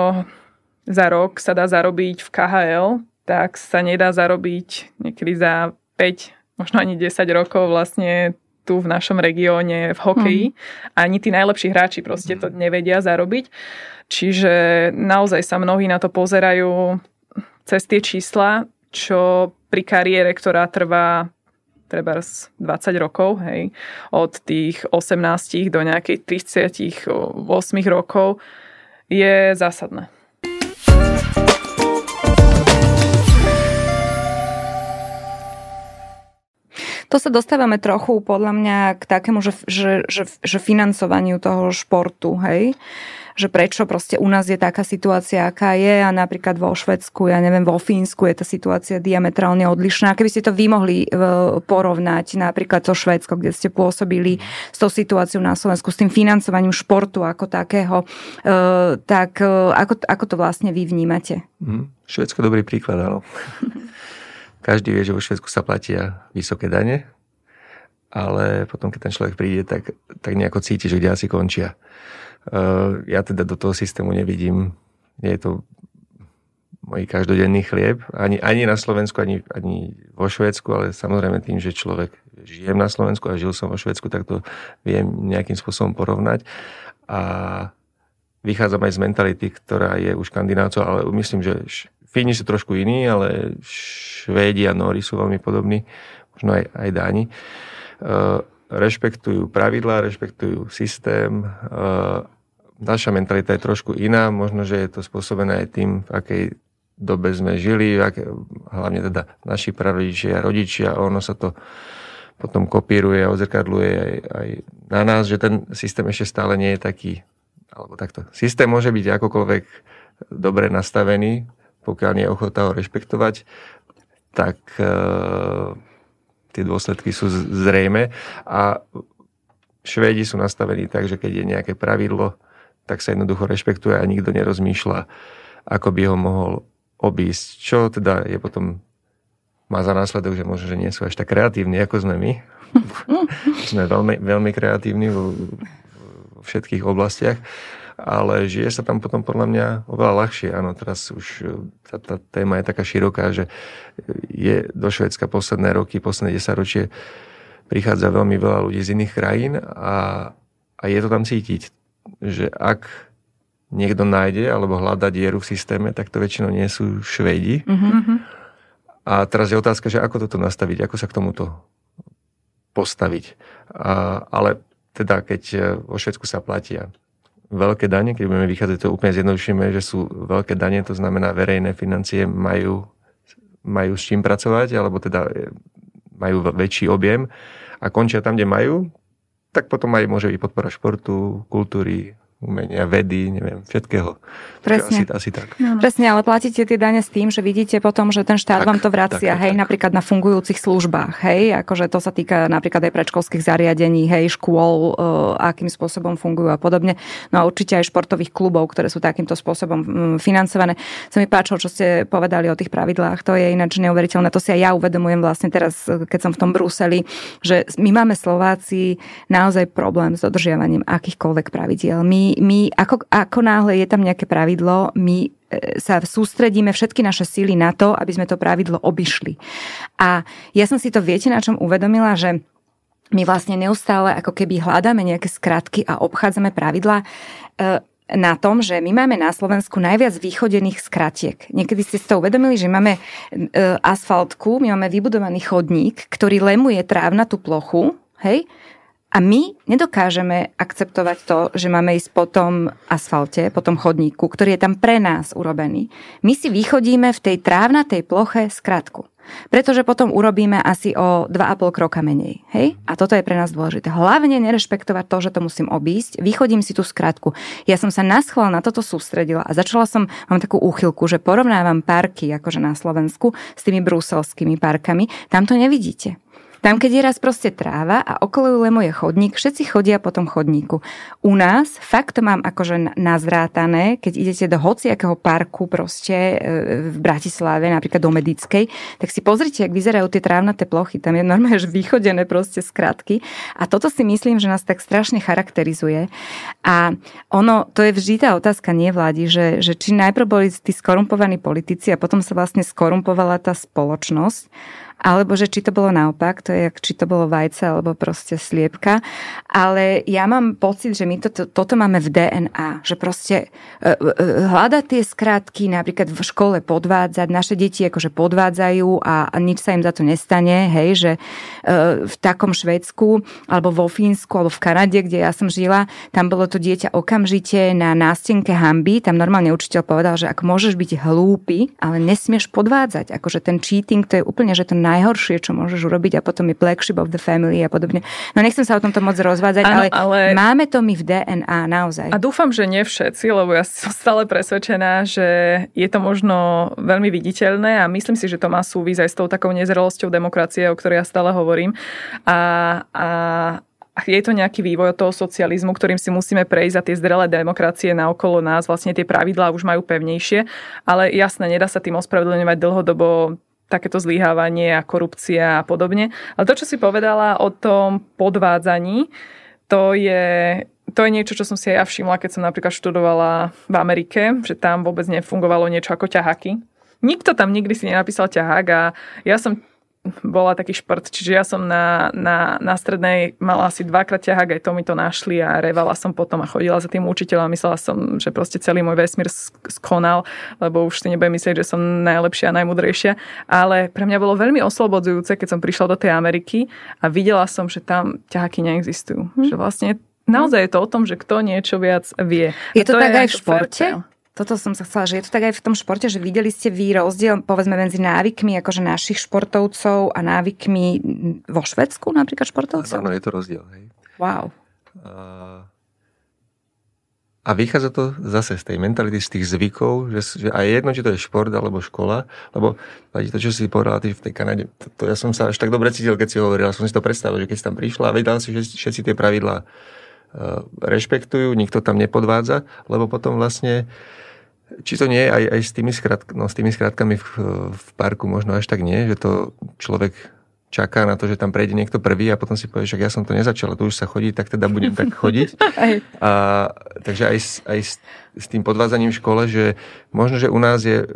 za rok sa dá zarobiť v KHL, tak sa nedá zarobiť niekedy za 5, možno ani 10 rokov vlastne tu v našom regióne v hokeji. Mm. Ani tí najlepší hráči proste to nevedia zarobiť. Čiže naozaj sa mnohí na to pozerajú cez tie čísla, čo pri kariére, ktorá trvá treba 20 rokov, hej, od tých 18 do nejakých 38 rokov, je zásadné. To sa dostávame trochu podľa mňa k takému, že, že, že, že financovaniu toho športu, hej? že prečo proste u nás je taká situácia, aká je a napríklad vo Švedsku, ja neviem, vo Fínsku je tá situácia diametrálne odlišná. Keby ste to vy mohli e, porovnať napríklad so Švédsko, kde ste pôsobili s tou situáciou na Slovensku, s tým financovaním športu ako takého, e, tak e, ako, ako to vlastne vy vnímate? Mm, Švédsko dobrý príklad, áno. [LAUGHS] Každý vie, že vo Švedsku sa platia vysoké dane, ale potom, keď ten človek príde, tak, tak nejako cíti, že kde asi končia. Uh, ja teda do toho systému nevidím. Nie je to môj každodenný chlieb. Ani, ani na Slovensku, ani, ani vo Švedsku, ale samozrejme tým, že človek žijem na Slovensku a žil som vo Švedsku, tak to viem nejakým spôsobom porovnať. A vychádzam aj z mentality, ktorá je u Škandinávcov, ale myslím, že Fíni sú trošku iní, ale Švédi a Nóri sú veľmi podobní, možno aj, aj Dáni. Uh, rešpektujú pravidlá, rešpektujú systém. Uh, naša mentalita je trošku iná, možno, že je to spôsobené aj tým, v akej dobe sme žili, aké, hlavne teda naši prarodičia, rodičia, ono sa to potom kopíruje a odzrkadluje aj, aj na nás, že ten systém ešte stále nie je taký, alebo takto. Systém môže byť akokoľvek dobre nastavený, pokiaľ nie je ochota ho rešpektovať, tak e, tie dôsledky sú zrejme. A Švédi sú nastavení tak, že keď je nejaké pravidlo, tak sa jednoducho rešpektuje a nikto nerozmýšľa, ako by ho mohol obísť. Čo teda je potom má za následok, že možno, že nie sú až tak kreatívni, ako sme my. [LAUGHS] sme veľmi, veľmi kreatívni vo, vo všetkých oblastiach ale žije sa tam potom podľa mňa oveľa ľahšie. Áno, teraz už e, tá, tá téma je taká široká, že je do Švedska posledné roky, posledné 10 ročie prichádza veľmi veľa ľudí z iných krajín a, a je to tam cítiť, že ak niekto nájde alebo hľada dieru v systéme, tak to väčšinou nie sú Švedi. Mm-hmm. A teraz je otázka, že ako toto nastaviť, ako sa k tomuto postaviť. A, ale teda, keď e, vo Švedsku sa platia veľké dane, keď budeme vychádzať, to úplne zjednodušíme, že sú veľké dane, to znamená verejné financie majú, majú s čím pracovať, alebo teda e, majú väčší objem a končia tam, kde majú, tak potom aj môže byť podpora športu, kultúry, umenia, vedy, neviem, všetkého. Presne. Asi, asi tak. No, no. Presne, ale platíte tie dane s tým, že vidíte potom, že ten štát tak, vám to vracia, tak, hej, tak. napríklad na fungujúcich službách, hej, akože to sa týka napríklad aj predškolských zariadení, hej, škôl, uh, akým spôsobom fungujú a podobne. No a určite aj športových klubov, ktoré sú takýmto spôsobom um, financované. Sa mi páčilo, čo ste povedali o tých pravidlách, to je ináč neuveriteľné. To si aj ja uvedomujem vlastne teraz, keď som v tom Bruseli, že my máme Slováci naozaj problém s dodržiavaním akýchkoľvek pravidiel. My, my ako, ako náhle je tam nejaké pravidlo, my e, sa sústredíme všetky naše síly na to, aby sme to pravidlo obišli. A ja som si to, viete, na čom uvedomila, že my vlastne neustále ako keby hľadáme nejaké skratky a obchádzame pravidla e, na tom, že my máme na Slovensku najviac východených skratiek. Niekedy ste si to uvedomili, že máme e, asfaltku, my máme vybudovaný chodník, ktorý lemuje tráv na tú plochu, hej, a my nedokážeme akceptovať to, že máme ísť po tom asfalte, po tom chodníku, ktorý je tam pre nás urobený. My si vychodíme v tej trávnatej ploche skratku. Pretože potom urobíme asi o 2,5 kroka menej. Hej? A toto je pre nás dôležité. Hlavne nerešpektovať to, že to musím obísť. Vychodím si tú skratku. Ja som sa naschval na toto sústredila a začala som, mám takú úchylku, že porovnávam parky akože na Slovensku s tými bruselskými parkami. Tam to nevidíte. Tam, keď je raz proste tráva a okolo ju lemuje chodník, všetci chodia po tom chodníku. U nás fakt to mám akože nazrátané, keď idete do hociakého parku proste e, v Bratislave, napríklad do Medickej, tak si pozrite, jak vyzerajú tie trávnaté plochy. Tam je normálne že vychodené proste skratky. A toto si myslím, že nás tak strašne charakterizuje. A ono, to je vždy tá otázka nevládi, že, že či najprv boli tí skorumpovaní politici a potom sa vlastne skorumpovala tá spoločnosť alebo že či to bolo naopak, to je, či to bolo vajce alebo proste sliepka. Ale ja mám pocit, že my to, to, toto máme v DNA, že proste uh, uh, hľadať tie skratky, napríklad v škole podvádzať, naše deti akože podvádzajú a, a nič sa im za to nestane, hej, že uh, v takom Švedsku alebo vo Fínsku alebo v Kanade, kde ja som žila, tam bolo to dieťa okamžite na nástenke hamby, tam normálne učiteľ povedal, že ak môžeš byť hlúpy, ale nesmieš podvádzať, akože ten cheating, to je úplne, že to najhoršie, čo môžeš urobiť a potom je black sheep of the family a podobne. No nechcem sa o tomto moc rozvádzať, ano, ale, ale máme to my v DNA naozaj. A dúfam, že nie všetci, lebo ja som stále presvedčená, že je to možno veľmi viditeľné a myslím si, že to má súvisť aj s tou takou nezrelosťou demokracie, o ktorej ja stále hovorím. A, a je to nejaký vývoj toho socializmu, ktorým si musíme prejsť a tie zrelé demokracie na okolo nás, vlastne tie pravidlá už majú pevnejšie, ale jasné, nedá sa tým ospravedlňovať dlhodobo takéto zlíhávanie a korupcia a podobne. Ale to, čo si povedala o tom podvádzaní, to je, to je niečo, čo som si aj ja všimla, keď som napríklad študovala v Amerike, že tam vôbec nefungovalo niečo ako ťahaky. Nikto tam nikdy si nenapísal ťahák a ja som bola taký šport, čiže ja som na, na, na strednej mala asi dvakrát ťahák, aj to mi to našli a revala som potom a chodila za tým učiteľom a myslela som, že proste celý môj vesmír skonal, lebo už si nebudem myslieť, že som najlepšia a najmudrejšia, ale pre mňa bolo veľmi oslobodzujúce, keď som prišla do tej Ameriky a videla som, že tam ťaháky neexistujú. Hm. Že vlastne naozaj je to o tom, že kto niečo viac vie. Je to, to tak je aj v športe? Toto som sa chcela, že je to tak aj v tom športe, že videli ste vy rozdiel, povedzme, medzi návykmi akože našich športovcov a návykmi vo Švedsku napríklad športovcov? Áno, je to rozdiel. Hej. Wow. A, a vychádza to zase z tej mentality, z tých zvykov, že, že aj jedno, či to je šport alebo škola, lebo to, čo si povedala ty v tej Kanade, to, to, ja som sa až tak dobre cítil, keď si hovorila, som si to predstavil, že keď si tam prišla a vedela si, že všetci tie pravidlá uh, rešpektujú, nikto tam nepodvádza, lebo potom vlastne uh, či to nie je aj, aj s, tými skrat, no, s tými skratkami v, v parku, možno až tak nie, že to človek čaká na to, že tam prejde niekto prvý a potom si povie, že ja som to nezačal, tu už sa chodí, tak teda budem tak chodiť. [LAUGHS] A, takže aj, s, aj s, s tým podvádzaním v škole, že možno, že u nás je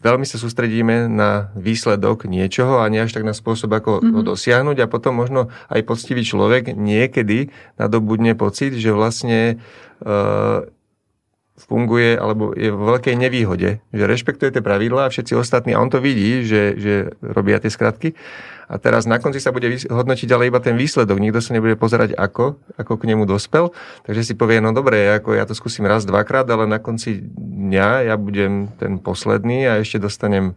veľmi sa sústredíme na výsledok niečoho a nie až tak na spôsob, ako mm-hmm. ho dosiahnuť a potom možno aj poctivý človek niekedy nadobudne pocit, že vlastne uh, funguje alebo je vo veľkej nevýhode, že rešpektuje tie pravidlá a všetci ostatní, a on to vidí, že, že robia tie skratky. A teraz na konci sa bude hodnotiť ale iba ten výsledok. Nikto sa nebude pozerať, ako, ako k nemu dospel. Takže si povie, no dobre, ako ja to skúsim raz, dvakrát, ale na konci dňa ja budem ten posledný a ešte dostanem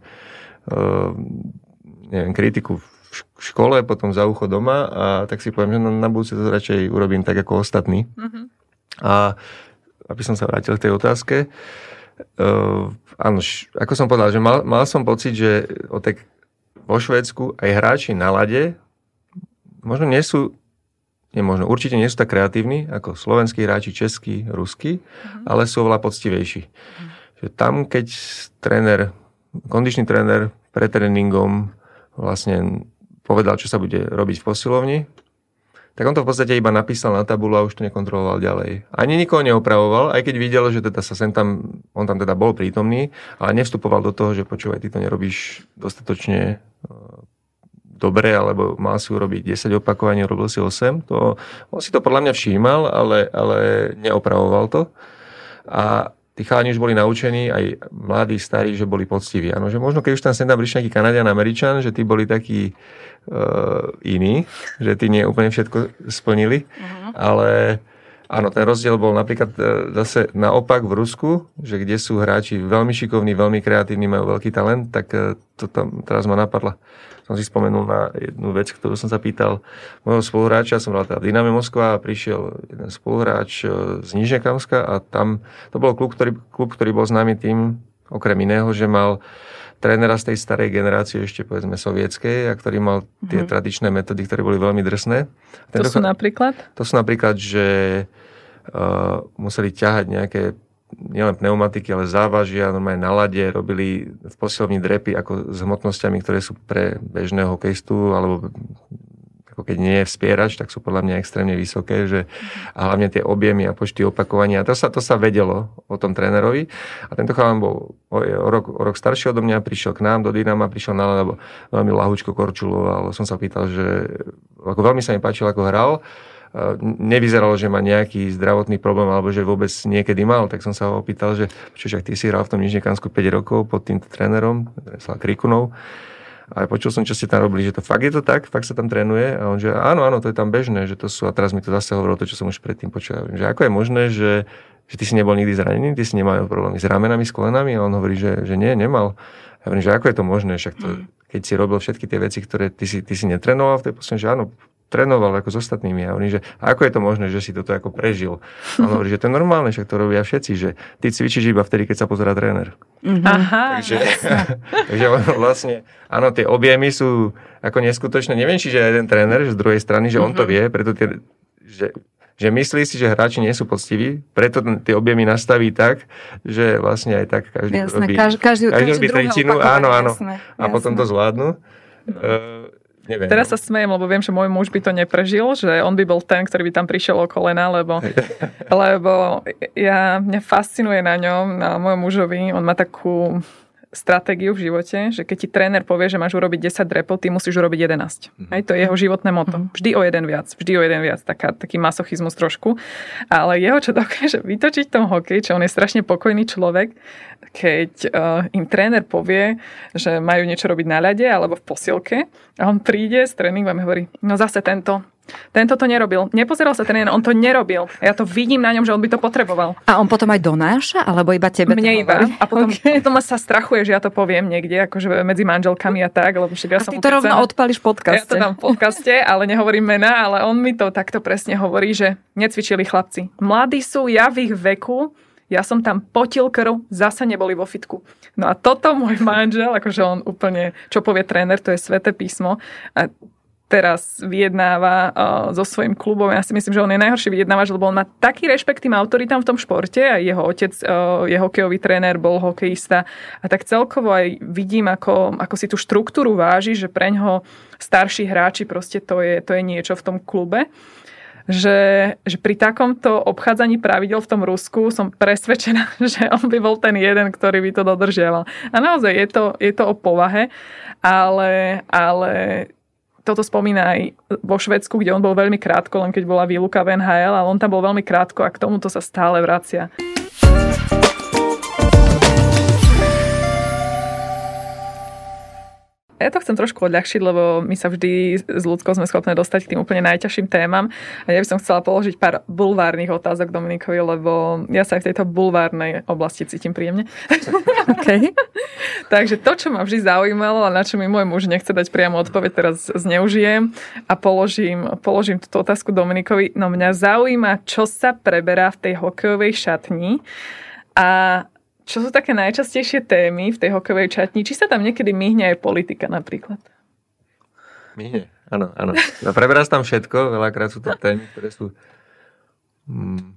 uh, neviem, kritiku v škole, potom za ucho doma a tak si poviem, že na, na budúce to radšej urobím tak ako ostatní. Mm-hmm. A aby som sa vrátil k tej otázke, uh, áno, ako som povedal, že mal, mal som pocit, že o tej, vo Švédsku aj hráči na lade možno nie sú nemožno, určite nie sú tak kreatívni ako slovenskí hráči, českí, ruskí, mm-hmm. ale sú oveľa poctivejší. Mm-hmm. Že tam, keď tréner, kondičný tréner pre tréningom vlastne povedal, čo sa bude robiť v posilovni, tak on to v podstate iba napísal na tabulu a už to nekontroloval ďalej. Ani nikoho neopravoval, aj keď videl, že teda sa sem tam, on tam teda bol prítomný, ale nevstupoval do toho, že počúvaj, ty to nerobíš dostatočne dobre, alebo mal si urobiť 10 opakovaní, robil si 8. To, on si to podľa mňa všímal, ale, ale neopravoval to. A tí chalani už boli naučení, aj mladí, starí, že boli poctiví. Ano, že možno keď už tam sem tam prišiel nejaký Kanadian, Američan, že tí boli takí uh, iní, že tí nie úplne všetko splnili, uh-huh. ale Áno, ten rozdiel bol napríklad e, zase naopak v Rusku, že kde sú hráči veľmi šikovní, veľmi kreatívni, majú veľký talent, tak e, to tam teraz ma napadla som si spomenul na jednu vec, ktorú som sa pýtal môjho spoluhráča, som bol teda v Dyname Moskva a prišiel jeden spoluhráč e, z Nižnekamska a tam to bol klub, ktorý, klub, ktorý bol známy tým, okrem iného, že mal trénera z tej starej generácie, ešte povedzme sovietskej, a ktorý mal tie mm-hmm. tradičné metódy, ktoré boli veľmi drsné. To sú napríklad? To sú napríklad, že uh, museli ťahať nejaké nielen pneumatiky, ale závažia, normálne na lade, robili v posilovni drepy ako s hmotnosťami, ktoré sú pre bežného hokejistu, alebo ako keď nie je vspierač, tak sú podľa mňa extrémne vysoké, že a hlavne tie objemy a počty opakovania. To sa, to sa vedelo o tom trénerovi. A tento chalán bol o, o, rok, o rok starší odo mňa, prišiel k nám do Dynama, prišiel na lebo veľmi lahúčko korčuloval. Som sa pýtal, že ako veľmi sa mi páčil, ako hral nevyzeralo, že má nejaký zdravotný problém alebo že vôbec niekedy mal, tak som sa ho opýtal, že čo však ty si hral v tom Nižnekansku 5 rokov pod týmto trénerom, sa Krikunov, a počul som, čo ste tam robili, že to fakt je to tak, fakt sa tam trénuje a on, že áno, áno, to je tam bežné, že to sú, a teraz mi to zase hovorilo to, čo som už predtým počul, že ako je možné, že, že ty si nebol nikdy zranený, ty si nemal problémy s ramenami, s kolenami a on hovorí, že, že nie, nemal. Ja hovorím, že ako je to možné, však to, mm. keď si robil všetky tie veci, ktoré ty si, ty si netrenoval v tej poslednej, že áno, trénoval ako s ostatnými. A hovorím, že ako je to možné, že si toto ako prežil? A on hovorí, že to je normálne, však to robia všetci, že ty cvičíš iba vtedy, keď sa pozera tréner. Mm-hmm. Aha, takže, [LAUGHS] takže vlastne, áno, tie objemy sú ako neskutočné. Neviem, či že jeden tréner, že z druhej strany, že on to mhm. vie, preto tie, že že myslí si, že hráči nie sú poctiví, preto tie objemy nastaví tak, že vlastne aj tak každý jasné, robí, každý, každý, každý robí tretinu, áno, áno, jasné, a jasné. potom to zvládnu. Uh, Neviem, Teraz sa smejem, lebo viem, že môj muž by to neprežil, že on by bol ten, ktorý by tam prišiel o kolena, lebo, [LAUGHS] lebo ja, mňa fascinuje na ňom, na mojom mužovi, on má takú stratégiu v živote, že keď ti tréner povie, že máš urobiť 10 repov, ty musíš urobiť 11. Mm-hmm. Hej, to je jeho životné moto. Mm-hmm. Vždy o jeden viac, vždy o jeden viac. Taká, taký masochizmus trošku. Ale jeho, čo dokáže vytočiť tom hokej, čo on je strašne pokojný človek, keď uh, im tréner povie, že majú niečo robiť na ľade alebo v posilke a on príde z tréningu a mi hovorí, no zase tento, tento to nerobil. Nepozeral sa ten on to nerobil. Ja to vidím na ňom, že on by to potreboval. A on potom aj donáša, alebo iba tebe Mne iba. A potom, okay. [LAUGHS] potom sa strachuje, že ja to poviem niekde, akože medzi manželkami a tak, lebo však ja a som ty to rovno odpališ v podcaste. Ja to dám v podcaste, ale nehovorím mena, ale on mi to takto presne hovorí, že necvičili chlapci. Mladí sú, ja v ich veku, ja som tam potil krv, zase neboli vo fitku. No a toto môj manžel, akože on úplne, čo povie tréner, to je sveté písmo. A teraz vyjednáva uh, so svojím klubom. Ja si myslím, že on je najhorší vyjednávač, lebo on má taký rešpekt tým autoritám v tom športe a jeho otec uh, je hokejový tréner, bol hokejista a tak celkovo aj vidím, ako, ako si tú štruktúru váži, že pre ňoho starší hráči proste to je, to je niečo v tom klube že, že pri takomto obchádzaní pravidel v tom Rusku som presvedčená, [LAUGHS] že on by bol ten jeden, ktorý by to dodržiaval. A naozaj je to, je to o povahe, ale, ale toto spomína aj vo Švedsku, kde on bol veľmi krátko, len keď bola výluka v NHL, ale on tam bol veľmi krátko a k tomuto sa stále vracia. Ja to chcem trošku odľahčiť, lebo my sa vždy s ľudskou sme schopné dostať k tým úplne najťažším témam. A ja by som chcela položiť pár bulvárnych otázok Dominikovi, lebo ja sa aj v tejto bulvárnej oblasti cítim príjemne. [LAUGHS] Okay. [LAUGHS] Takže to, čo ma vždy zaujímalo a na čo mi môj muž nechce dať priamo odpoveď, teraz zneužijem a položím, položím túto otázku Dominikovi. No mňa zaujíma, čo sa preberá v tej hokejovej šatni a čo sú také najčastejšie témy v tej hokejovej čatni? Či sa tam niekedy myhne aj politika napríklad? Myhne, áno, áno. No, preberá tam všetko, veľakrát sú to témy, ktoré sú hmm,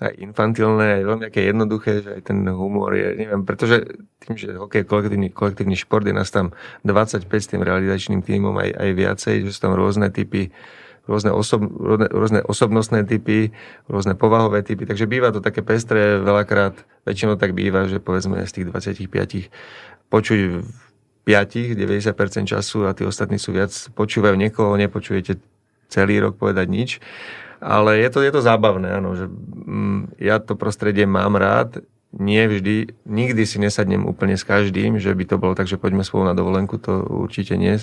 aj infantilné, aj veľmi také jednoduché, že aj ten humor je, neviem, pretože tým, že hokej je kolektívny, kolektívny šport, je nás tam 25 s tým realizačným tímom aj, aj viacej, že sú tam rôzne typy rôzne, osob, rôzne, rôzne osobnostné typy, rôzne povahové typy, takže býva to také pestré, veľakrát, väčšinou tak býva, že povedzme z tých 25 počuj 5, 90% času a tí ostatní sú viac, počúvajú niekoho, nepočujete celý rok povedať nič. Ale je to, je to zábavné, áno, že mm, ja to prostredie mám rád, nie vždy, nikdy si nesadnem úplne s každým, že by to bolo tak, že poďme spolu na dovolenku, to určite nie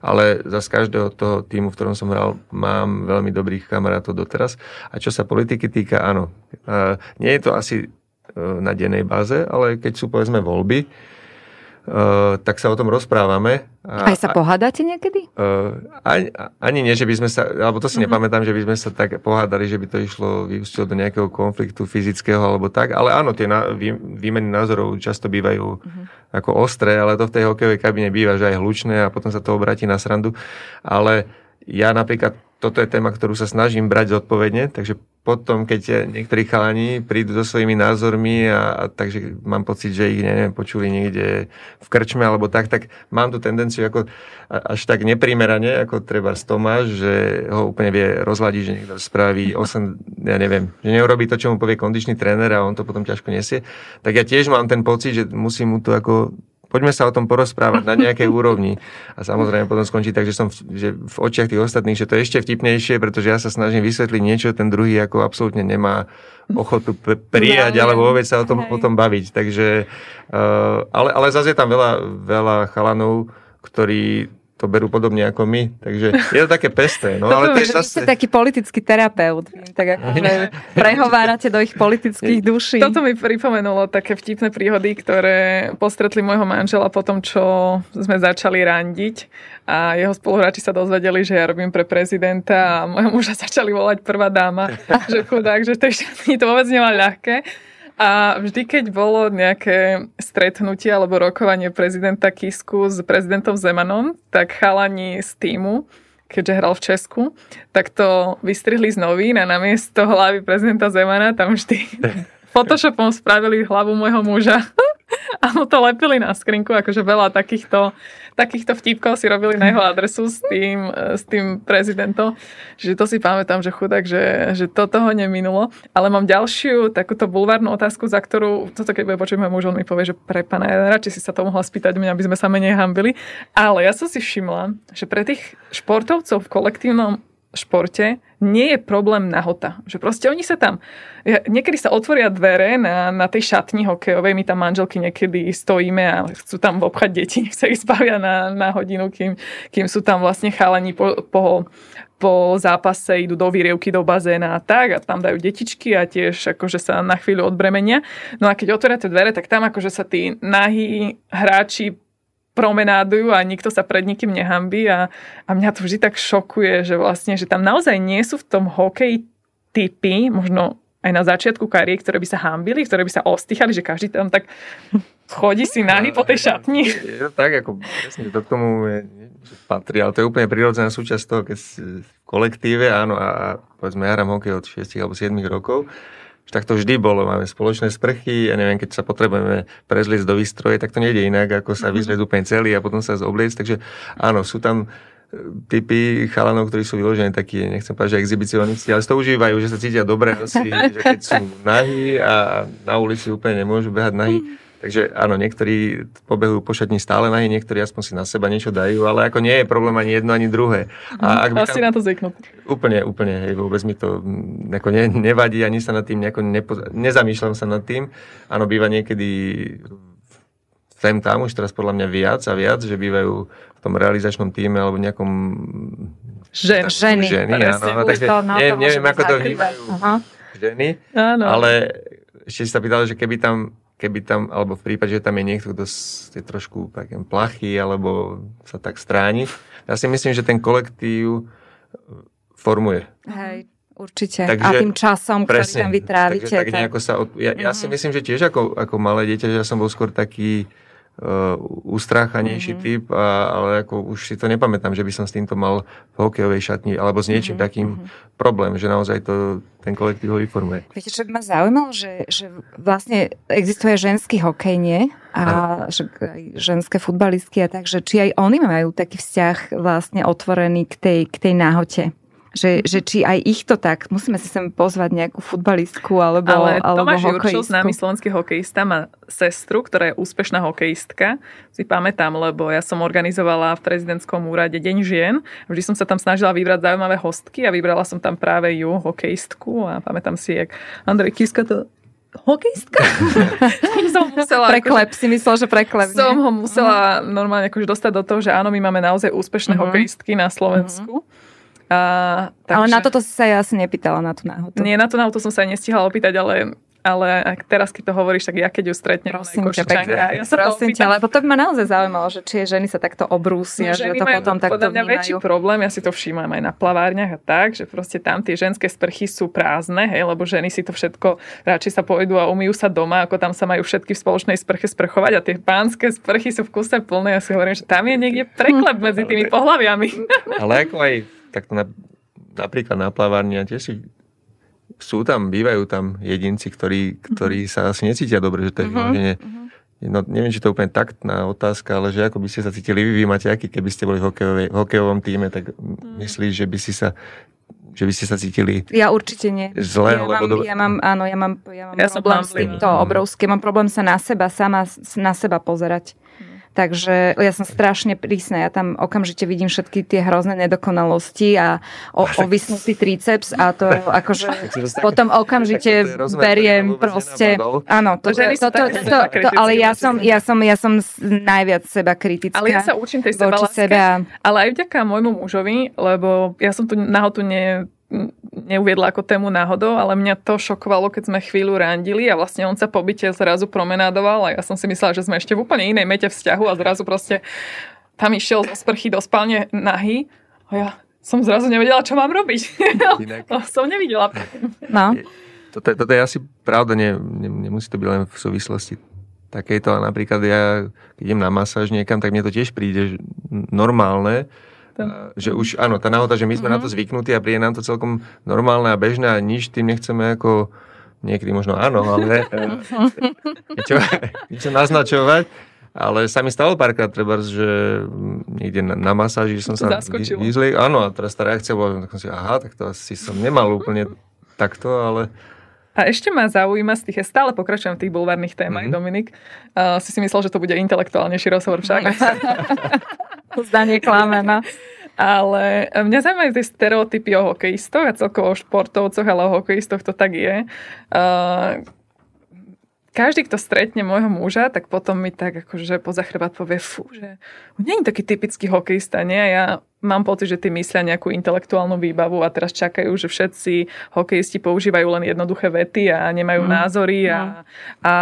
ale za z každého toho týmu, v ktorom som hral, mám veľmi dobrých kamarátov doteraz. A čo sa politiky týka, áno, nie je to asi e, na dennej báze, ale keď sú povedzme voľby, Uh, tak sa o tom rozprávame. A, Aj sa pohádate niekedy? Uh, ani, ani nie, že by sme sa, alebo to si uh-huh. nepamätám, že by sme sa tak pohádali, že by to išlo, vyústilo do nejakého konfliktu fyzického alebo tak, ale áno, tie na, vý, výmeny názorov často bývajú uh-huh. ako ostré, ale to v tej hokejovej kabine býva, že aj hlučné a potom sa to obratí na srandu. Ale ja napríklad toto je téma, ktorú sa snažím brať zodpovedne, takže potom, keď niektorí chalani prídu so svojimi názormi a, a takže mám pocit, že ich neviem, počuli niekde v krčme alebo tak, tak mám tú tendenciu ako až tak neprimerane, ako treba z Tomáš, že ho úplne vie rozladiť, že niekto spraví 8, ja neviem, že neurobí to, čo mu povie kondičný tréner a on to potom ťažko nesie. Tak ja tiež mám ten pocit, že musím mu to ako poďme sa o tom porozprávať na nejakej úrovni. A samozrejme potom skončí tak, že som v, že v očiach tých ostatných, že to je ešte vtipnejšie, pretože ja sa snažím vysvetliť niečo, ten druhý ako absolútne nemá ochotu prijať ja, alebo vôbec sa o tom, o tom baviť. Takže, uh, ale, ale zase je tam veľa, veľa chalanov, ktorí to berú podobne ako my. Takže je to také pesté. No, ale tiež zase... Ste taký politický terapeut. Tak akože prehovárate do ich politických duší. Toto mi pripomenulo také vtipné príhody, ktoré postretli môjho manžela po tom, čo sme začali randiť a jeho spoluhráči sa dozvedeli, že ja robím pre prezidenta a môjho muža [LAUGHS] začali volať prvá dáma, [LAUGHS] že chudák, že to, to vôbec nemá ľahké. A vždy, keď bolo nejaké stretnutie alebo rokovanie prezidenta Kisku s prezidentom Zemanom, tak chalani z týmu, keďže hral v Česku, tak to vystrihli z novín a namiesto hlavy prezidenta Zemana. Tam vždy [LAUGHS] Photoshopom spravili hlavu môjho muža a to lepili na skrinku, akože veľa takýchto, takýchto vtipkov si robili na jeho adresu s tým, s tým prezidentom. Čiže to si pamätám, že chudák, že, že to toho neminulo. Ale mám ďalšiu takúto bulvárnu otázku, za ktorú, toto keď bude počuť môj mi povie, že pre pana, radšej si sa to mohla spýtať mňa, aby sme sa menej hambili. Ale ja som si všimla, že pre tých športovcov v kolektívnom športe nie je problém nahota. Že proste oni sa tam, niekedy sa otvoria dvere na, na tej šatni hokejovej, my tam manželky niekedy stojíme a chcú tam obchať deti, [LAUGHS] sa ich zbavia na, na hodinu, kým, kým sú tam vlastne chalani po, po, po zápase idú do výrievky, do bazéna a tak a tam dajú detičky a tiež akože sa na chvíľu odbremenia. No a keď otvoríte dvere, tak tam akože sa tí nahí hráči promenádujú a nikto sa pred nikým nehambí a, a mňa to vždy tak šokuje, že vlastne, že tam naozaj nie sú v tom hokeji typy, možno aj na začiatku kariéry, ktoré by sa hambili, ktoré by sa ostýchali, že každý tam tak chodí si [LAUGHS] nahy po tej šatni. Je tak, ako presne to k tomu je, patrí, ale to je úplne prirodzená súčasť toho, keď v kolektíve, áno, a, a povedzme, ja hokej od 6 alebo 7 rokov, tak to vždy bolo. Máme spoločné sprchy, ja neviem, keď sa potrebujeme prezliecť do výstroje, tak to nejde inak, ako sa mhm. vyzliecť úplne celý a potom sa zobliecť. Takže áno, sú tam e, typy chalanov, ktorí sú vyložené takí, nechcem povedať, že exhibicionisti, ale to užívajú, že sa cítia dobre, si, že keď sú nahí a na ulici úplne nemôžu behať nahí, Takže áno, niektorí pobehujú po šatni stále nahy, niektorí aspoň si na seba niečo dajú, ale ako nie je problém ani jedno, ani druhé. A ak Asi tam... na to zvyknúť. Úplne, úplne, hej, vôbec mi to mm, ako ne, nevadí, ani sa nad tým nejako nepo, nezamýšľam sa nad tým. Áno, býva niekedy sem tam už teraz podľa mňa viac a viac, že bývajú v tom realizačnom týme alebo nejakom... Žen. Ženy. Ženy, áno. No, takže no, neviem, neviem ako to vnímajú ženy, Áno. ale ešte si sa pýtal, že keby tam, keby tam, alebo v prípade, že tam je niekto, kto je trošku taký plachý, alebo sa tak stráni, ja si myslím, že ten kolektív formuje. Hej, určite. Takže- a tým časom, ktorý tam vytrávite. Takže tak tak- nejako sa... Od... Ja, ja si myslím, že tiež ako, ako malé dieťa, že ja som bol skôr taký ustráchanejší Mm-hmm. typ, a, ale ako už si to nepamätám, že by som s týmto mal v hokejovej šatni alebo s niečím Mhm, takým problém, že naozaj to ten kolektív ho vyformuje. Viete, čo by ma zaujímalo, že, že vlastne existuje ženský hokej, nie? A že ženské futbalistky a tak, že či aj oni majú taký vzťah vlastne otvorený k tej, k tej náhote. Že, že či aj ich to tak, musíme si sem pozvať nejakú futbalistku alebo, Ale alebo Tomáš Jurčil, známy slovenský hokejista, má sestru, ktorá je úspešná hokejistka. Si pamätám, lebo ja som organizovala v prezidentskom úrade Deň žien. Vždy som sa tam snažila vybrať zaujímavé hostky a vybrala som tam práve ju, hokejistku. A pamätám si, jak Andrej Kiska to hokejistka? [LAUGHS] som musela... Preklep, si myslel, že preklep. Som nie? ho musela normálne akože dostať do toho, že áno, my máme naozaj úspešné Mhm. hokejistky na Slovensku. A, Ale takže- na toto si sa ja asi nepýtala, na tú náhodu. nie, na to, na to som sa nestihala opýtať, ale, ale ak teraz, keď to hovoríš, tak ja keď ju stretnem, Prosím ťa, pekne. ja sa Prosím ťa, lebo to by ma naozaj zaujímalo, že či ženy sa takto obrúsia, že ženy to majú potom takto mňa väčší vnímajú. problém, ja si to všímam aj na plavárniach a tak, že proste tam tie ženské sprchy sú prázdne, hej, lebo ženy si to všetko radšej sa pôjdu a umýjú sa doma, ako tam sa majú všetky v spoločnej sprche sprchovať a tie pánske sprchy sú v kuse plné. Ja si hovorím, že tam je niekde preklep medzi tými [LAUGHS] pohľaviami. Ale ako aj takto na, napríklad na plavárni a tiež si sú tam, bývajú tam jedinci, ktorí, ktorí sa asi necítia dobre, že to je Mhm, vyloženie. No, neviem, či to je úplne taktná otázka, ale že ako by ste sa cítili vy, vy máte aký, keby ste boli v hokejovej, v hokejovom týme, tak Mhm. myslíš, že by si sa že by ste sa cítili Ja určite nie. zle, ja alebo mám, dobre? ja mám, áno, ja mám, ja mám Ja problém s týmto obrovský. Mám problém sa na seba, sama na seba pozerať. Takže ja som strašne prísna. Ja tam okamžite vidím všetky tie hrozné nedokonalosti a o, ovisnutý triceps a to [LAUGHS] akože potom okamžite beriem proste. Áno, to, to, to, to, seba to, to, ale ja som, ja som, ja som najviac seba kritická. Ale ja sa učím tej sebaláske, sebe. a- ale aj vďaka môjmu mužovi, lebo ja som tu nahotu ne, neuviedla ako tému náhodou, ale mňa to šokovalo, keď sme chvíľu randili a vlastne on sa po byte zrazu promenádoval a ja som si myslela, že sme ešte v úplne inej mete vzťahu a zrazu proste tam išiel zo sprchy do spálne nahý a ja som zrazu nevedela, čo mám robiť. Inak. to [LAUGHS] som nevidela. No. Toto, je- toto je asi pravda, nie, ne, nemusí to byť len v súvislosti takejto, ale napríklad ja, keď idem na masáž niekam, tak mne to tiež príde normálne, A, že už, áno, tá náhoda, že my sme na to zvyknutí a príde nám to celkom normálne a bežné a nič tým nechceme ako, niekedy možno áno, ale [LAUGHS] niečo, niečo naznačovať. Ale sa mi stalo párkrát treba, že niekde na, na masáži som sa vyzliek. Áno, a teraz tá reakcia bola, tak som si, aha, tak to asi som nemal úplne takto, ale A ešte ma zaujíma z tých, ja stále pokračujem v tých bulvárnych témach, Mhm. Dominik. Uh, si si myslel, že to bude intelektuálnejší rozhovor však. [LAUGHS] Zdanie klame, no. Ale mňa zaujímajú tie stereotypy o hokejistoch a celkovo o športovcoch, ale o hokejistoch to tak je. Uh, každý, kto stretne môjho muža, tak potom mi tak akože poza chrbát povie, fú, že on nie je taký typický hokejista, nie? A ja mám pocit, že ty myslia nejakú intelektuálnu výbavu a teraz čakajú, že všetci hokejisti používajú len jednoduché vety a nemajú Mm. názory a, a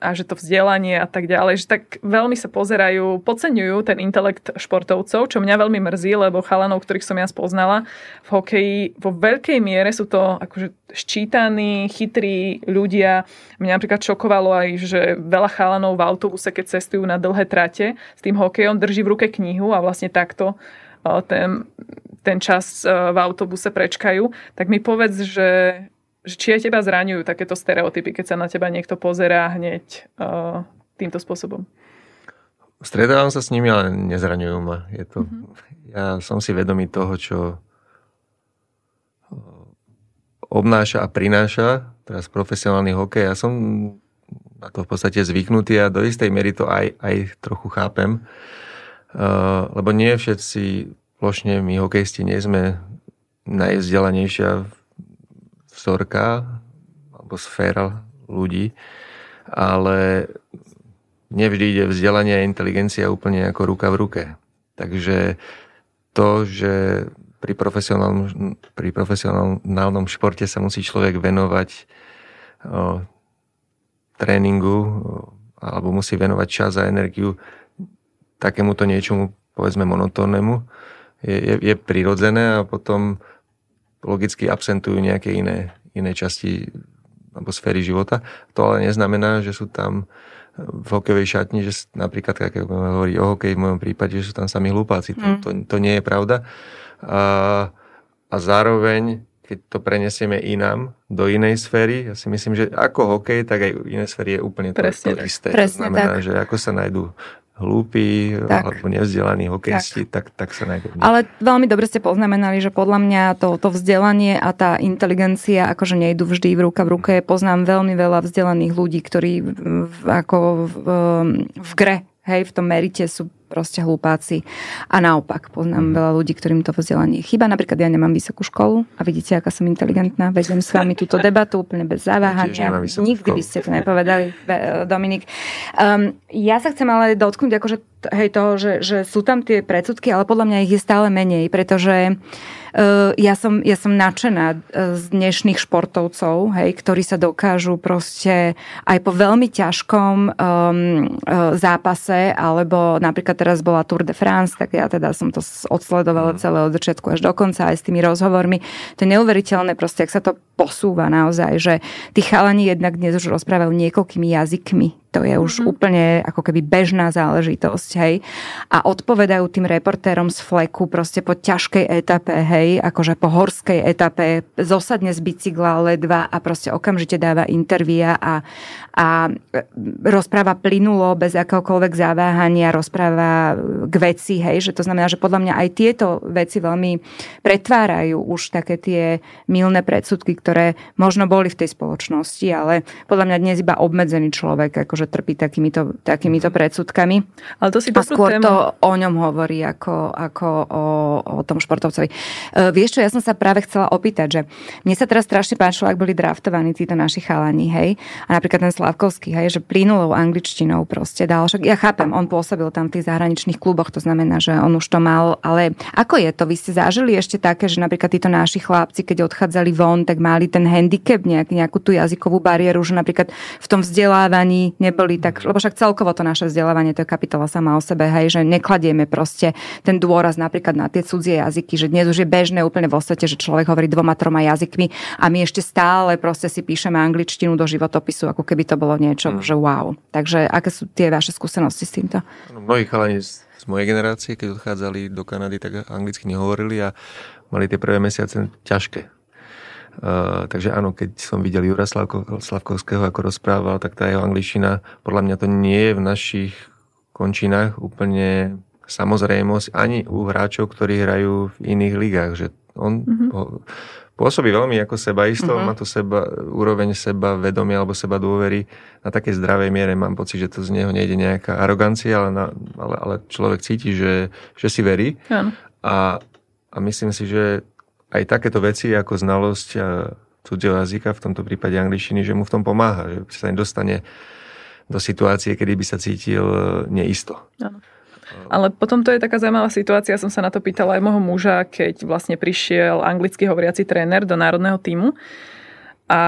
a že to vzdelanie a tak ďalej, že tak veľmi sa pozerajú, podceňujú ten intelekt športovcov, čo mňa veľmi mrzí, lebo chalanov, ktorých som ja spoznala v hokeji, vo veľkej miere sú to akože ščítaní, chytrí ľudia. Mňa napríklad šokovalo aj, že veľa chalanov v autobuse, keď cestujú na dlhé trate s tým hokejom, drží v ruke knihu a vlastne takto o, ten, ten čas e, v autobuse prečkajú. Tak mi povedz, že či aj teba zraňujú takéto stereotypy, keď sa na teba niekto pozerá hneď uh, týmto spôsobom. Stretávam sa s nimi, ale nezraňujú ma. Je to, Ja som si vedomý toho, čo obnáša a prináša teraz profesionálny hokej. Ja som na to v podstate zvyknutý a do istej miery to aj, aj trochu chápem. Uh, lebo nie všetci plošne my hokejisti nie sme najvzdelanejšia vzorka alebo sféra ľudí, ale nevždy ide vzdelanie a inteligencia úplne ako ruka v ruke. Takže to, že pri profesionálnom, pri profesionálnom športe sa musí človek venovať o, tréningu o, alebo musí venovať čas a energiu takémuto niečomu, povedzme, monotónnemu, je, je, je prirodzené a potom logicky absentujú nejaké iné, iné časti alebo sféry života. To ale neznamená, že sú tam v hokejovej šatni, že napríklad, ako hovorí o hokeji v mojom prípade, že sú tam sami hlupáci. Mm. To, to, to nie je pravda. A, a zároveň, keď to prenesieme inám, do inej sféry, ja si myslím, že ako hokej, tak aj iné sféry je úplne to, to isté. Presne to znamená, tak. že ako sa nájdú hlúpi tak. alebo nevzdelaní hokejisti, tak. tak, tak sa nájdú. Ale veľmi dobre ste poznamenali, že podľa mňa to, to vzdelanie a tá inteligencia akože nejdu vždy v ruka v ruke. Poznám veľmi veľa vzdelaných ľudí, ktorí v, ako v, v gre hej, v tom merite sú proste hlupáci. A naopak, poznám mm. veľa ľudí, ktorým to vzdelanie chýba. Napríklad ja nemám vysokú školu a vidíte, aká som inteligentná. Vedem s vami túto [LAUGHS] debatu úplne bez zaváhania. Nikdy by ste to nepovedali, Dominik. Um, ja sa chcem ale dotknúť akože, hej, toho, že, že sú tam tie predsudky, ale podľa mňa ich je stále menej, pretože uh, ja som, ja som nadšená eh, z dnešných športovcov, hej, ktorí sa dokážu proste aj po veľmi ťažkom um, zápase, alebo napríklad teraz bola Tour de France, tak ja teda som to odsledovala mhm. celé od začiatku až do konca aj s tými rozhovormi. To je neuveriteľné proste, ak sa to posúva naozaj, že tí chalani jednak dnes už rozprávajú niekoľkými jazykmi to je už mm-hmm. úplne ako keby bežná záležitosť, hej. A odpovedajú tým reportérom z fleku proste po ťažkej etape, hej, akože po horskej etape, zosadne z bicykla ledva a proste okamžite dáva intervia a, a rozpráva plynulo, bez akéhokoľvek zaváhania, rozpráva k veci, hej, že to znamená, že podľa mňa aj tieto veci veľmi pretvárajú už také tie milné predsudky, ktoré možno boli v tej spoločnosti, ale podľa mňa dnes iba obmedzený človek, ako akože trpí takýmito, takýmito predsudkami. Ale to si a skôr tému. to o ňom hovorí ako, ako o, o tom športovcovi. E, vieš čo, ja som sa práve chcela opýtať, že mne sa teraz strašne páčilo, ak boli draftovaní títo naši chalani, hej, a napríklad ten Slavkovský, hej, že plynulou angličtinou proste dal. Však ja chápem, on pôsobil tam v tých zahraničných kluboch, to znamená, že on už to mal, ale ako je to? Vy ste zažili ešte také, že napríklad títo naši chlapci, keď odchádzali von, tak mali ten handicap, nejak, nejakú tú jazykovú bariéru, že napríklad v tom vzdelávaní neboli tak, lebo však celkovo to naše vzdelávanie, to je kapitola sama o sebe, hej, že nekladieme proste ten dôraz napríklad na tie cudzie jazyky, že dnes už je bežné úplne vo svete, že človek hovorí dvoma, troma jazykmi a my ešte stále proste si píšeme angličtinu do životopisu, ako keby to bolo niečo, mm. že wow. Takže aké sú tie vaše skúsenosti s týmto? Mnohí chalani z mojej generácie, keď odchádzali do Kanady, tak anglicky nehovorili a mali tie prvé mesiace ťažké Uh, takže áno, keď som videl Jura Slavko, Slavkovského, ako rozprával, tak tá jeho angličtina, podľa mňa to nie je v našich končinách úplne samozrejmosť ani u hráčov, ktorí hrajú v iných ligách, že on mm-hmm. pôsobí veľmi ako sebaisto, mm-hmm. má to seba, úroveň seba vedomia alebo seba dôvery na takej zdravej miere. Mám pocit, že to z neho nejde nejaká arogancia, ale, na, ale, ale človek cíti, že, že si verí. Mm. A, a myslím si, že aj takéto veci ako znalosť cudzieho jazyka, v tomto prípade angličtiny, že mu v tom pomáha, že sa nedostane do situácie, kedy by sa cítil e, neisto. Ano. Ale potom to je taká zaujímavá situácia, som sa na to pýtala aj môjho muža, keď vlastne prišiel anglicky hovoriaci tréner do národného týmu. A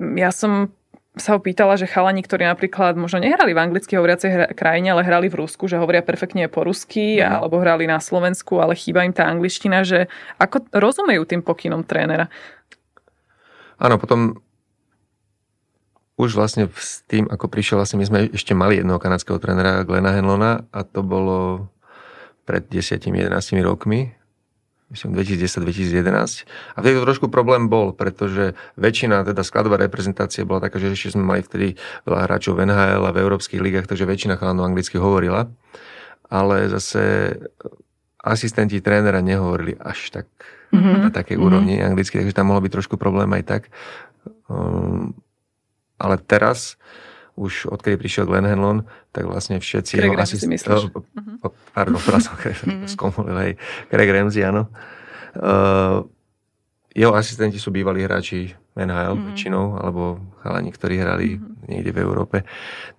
ja som sa ho pýtala, že chalani, ktorí napríklad možno nehrali v anglicky hovoriacej krajine, ale hrali v Rusku, že hovoria perfektne po rusky, mm. alebo hrali na Slovensku, ale chýba im tá angličtina, že ako rozumejú tým pokynom trénera? Áno, potom už vlastne s tým, ako prišiel, vlastne my sme ešte mali jedného kanadského trénera, Glena Henlona, a to bolo pred 10-11 rokmi myslím 2010-2011. A vtedy to trošku problém bol, pretože väčšina, teda skladová reprezentácia bola taká, že ešte sme mali vtedy veľa hráčov v NHL a v európskych ligách, takže väčšina chalanov anglicky hovorila. Ale zase asistenti trénera nehovorili až tak mm-hmm. na takej mm-hmm. úrovni anglicky, takže tam mohol byť trošku problém aj tak. Um, ale teraz už odkedy prišiel Glenn Hanlon, tak vlastne všetci... Craig Ramsey asist... myslíš? Oh, oh, pardon, [LAUGHS] teraz [LAUGHS] som skomolil, hej. Craig Ramsey, áno. Uh, jeho asistenti sú bývalí hráči NHL mm-hmm. väčšinou, alebo chalani, ktorí hrali mm-hmm. niekde v Európe.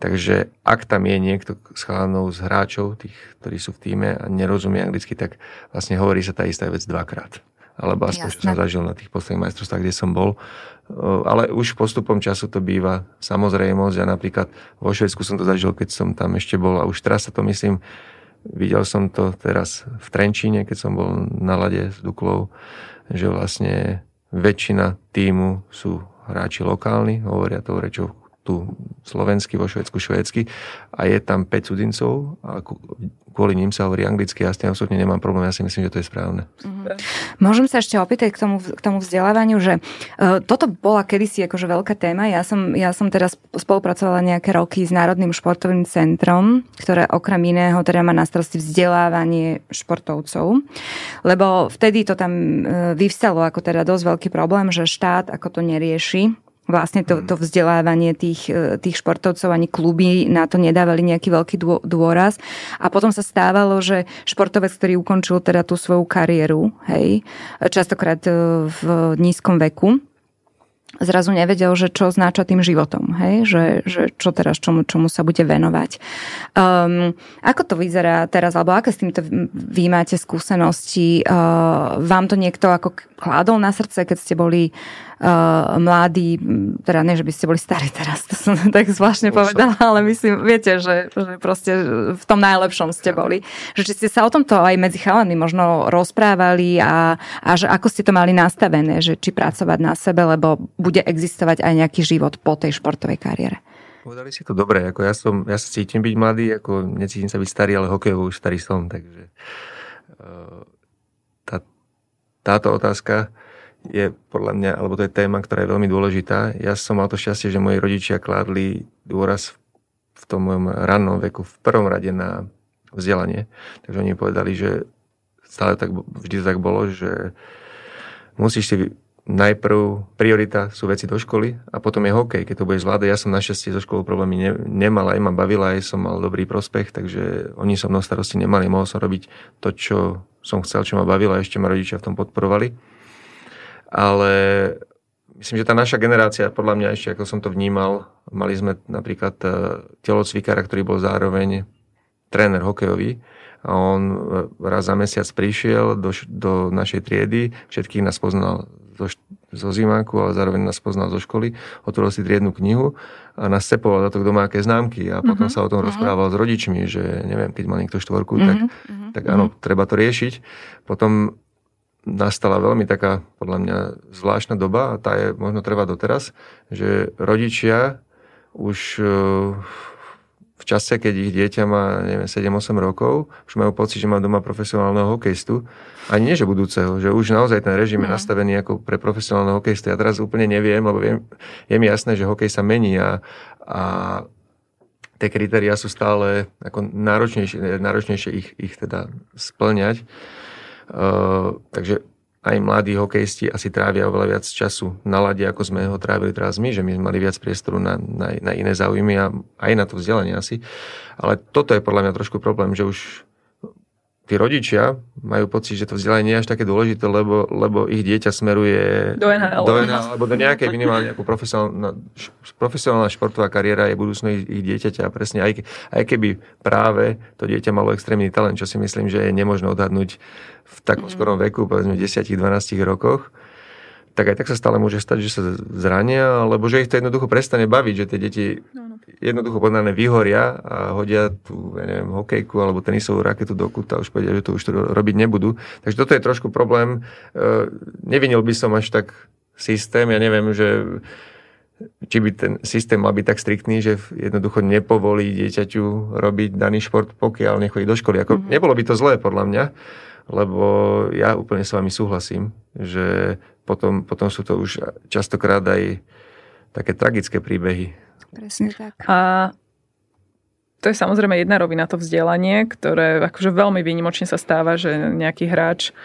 Takže ak tam je niekto s chalanov, z hráčov, tých, ktorí sú v týme a nerozumie anglicky, tak vlastne hovorí sa tá istá vec dvakrát. Alebo aspoň, Jasne. čo som zažil na tých posledných majstrovstvách, kde som bol. Ale už postupom času to býva samozrejmosť. Ja napríklad vo Švedsku som to zažil, keď som tam ešte bol a už teraz sa to myslím, videl som to teraz v Trenčíne, keď som bol na lade s Duklou, že vlastne väčšina týmu sú hráči lokálni, hovoria tou rečou tu slovensky, vo Švedsku švédsky a je tam 5 cudzincov a kvôli ním sa hovorí anglicky, ja s tým absolútne nemám problém, ja si myslím, že to je správne. Mm-hmm. Môžem sa ešte opýtať k tomu, k tomu vzdelávaniu, že uh, toto bola kedysi akože veľká téma. Ja som, ja som teraz spolupracovala nejaké roky s Národným športovým centrom, ktoré okrem iného teda má na starosti vzdelávanie športovcov, lebo vtedy to tam uh, vyvstalo ako teda dosť veľký problém, že štát ako to nerieši vlastne to, to vzdelávanie tých, e, tých športovcov, ani kluby na to nedávali nejaký veľký dôraz. A potom sa stávalo, že športovec, ktorý ukončil teda tú svoju kariéru, hej, častokrát e, v nízkom veku, zrazu nevedel, že čo znača tým životom, hej? Že, že čo teraz, čomu, čomu sa bude venovať. Um, ako to vyzerá teraz, alebo aké s týmto vy máte skúsenosti? Uh, vám to niekto ako kládol na srdce, keď ste boli mladí, teda ne, že by ste boli starí teraz, to som [LAUGHS] tak zvláštne Bol povedala, ale myslím, viete, že, že proste v tom najlepšom ste boli. Že či ste sa o tomto aj medzi chalami možno rozprávali a, a že ako ste to mali nastavené, že či pracovať na sebe, lebo bude existovať aj nejaký život po tej športovej kariére. Povedali si to dobre, ako ja, som, ja sa cítim byť mladý, ako necítim sa byť starý, ale hokejovo už starý som, takže uh, tá, táto otázka je podľa mňa, alebo to je téma, ktorá je veľmi dôležitá. Ja som mal to šťastie, že moji rodičia kládli dôraz v tom mojom rannom veku v prvom rade na vzdelanie. Takže oni povedali, že stále tak, vždy tak bolo, že musíš si najprv priorita sú veci do školy a potom je hokej, keď to budeš zvládať. Ja som našťastie zo školou problémy ne, nemal, aj ma bavila, aj som mal dobrý prospech, takže oni so mnou starosti nemali, mohol som robiť to, čo som chcel, čo ma bavilo a ešte ma rodičia v tom podporovali ale myslím, že tá naša generácia, podľa mňa ešte ako som to vnímal, mali sme napríklad e, telocvikára, ktorý bol zároveň tréner hokejový a on e, raz za mesiac prišiel do, do našej triedy, všetkých nás poznal zo, zo zimáku, ale zároveň nás poznal zo školy, otvoril si triednu knihu a nás cepoval za to, kto má aké známky a potom uh-huh. sa o tom uh-huh. rozprával s rodičmi, že neviem, keď má niekto štvorku, uh-huh. tak, uh-huh. tak áno, uh-huh. treba to riešiť. Potom nastala veľmi taká, podľa mňa, zvláštna doba a tá je možno trvá doteraz, že rodičia už e, v čase, keď ich dieťa má, neviem, 7-8 rokov, už majú pocit, že má doma profesionálneho hokejistu. Ani nie, že budúceho, že už naozaj ten režim je mhm. nastavený ako pre profesionálneho hokejistu. Ja teraz úplne neviem, lebo viem, je mi jasné, že hokej sa mení a, a tie kritériá sú stále ako náročnejšie, náročnejšie ich, ich teda splňať. Uh, takže aj mladí hokejisti asi trávia oveľa viac času na lade, ako sme ho trávili teraz my, že my sme mali viac priestoru na, na, na iné záujmy a aj na to vzdelanie asi. Ale toto je podľa mňa trošku problém, že už tí rodičia majú pocit, že to vzdelanie nie je až také dôležité, lebo, lebo ich dieťa smeruje do NHL, do NHL alebo do nejakej minimálne ako profesionálna, profesionálna športová kariéra je budúcnosť ich, ich dieťaťa a presne aj, aj keby práve to dieťa malo extrémny talent, čo si myslím, že je nemožné odhadnúť v takom mm. skorom veku, povedzme 10-12 rokoch, tak aj tak sa stále môže stať, že sa zrania, alebo že ich to jednoducho prestane baviť, že tie deti no, no. Jednoducho podľa vyhoria a hodia tú, ja neviem, hokejku alebo tenisovú raketu do kuta už povedia, že to už to robiť nebudú. Takže toto je trošku problém. E, nevinil by som až tak systém, ja neviem, že či by ten systém mal byť tak striktný, že jednoducho nepovolí dieťaťu robiť daný šport, pokiaľ nechodí do školy. Ako, mm-hmm. Nebolo by to zlé, podľa mňa, lebo ja úplne s vami súhlasím, že potom, potom sú to už častokrát aj také tragické príbehy. Presne tak. A to je samozrejme jedna rovina, to vzdelanie, ktoré akože veľmi výnimočne sa stáva, že nejaký hráč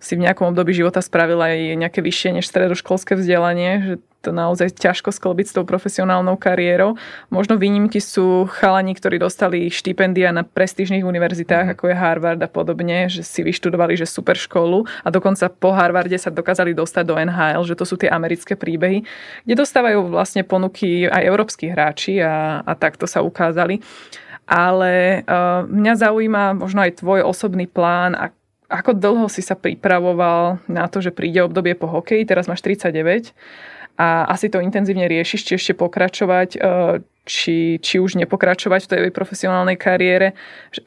si v nejakom období života spravila aj nejaké vyššie než stredoškolské vzdelanie, že to naozaj ťažko sklbiť s tou profesionálnou kariérou. Možno výnimky sú chalani, ktorí dostali štipendia na prestížnych univerzitách, mhm. ako je Harvard a podobne, že si vyštudovali že super školu a dokonca po Harvarde sa dokázali dostať do NHL, že to sú tie americké príbehy, kde dostávajú vlastne ponuky aj európsky hráči a, a takto sa ukázali. Ale uh, mňa zaujíma možno aj tvoj osobný plán, a ako dlho si sa pripravoval na to, že príde obdobie po hokeji, teraz máš 39 a asi to intenzívne riešiš, či ešte pokračovať, e, či, či už nepokračovať v tej profesionálnej kariére.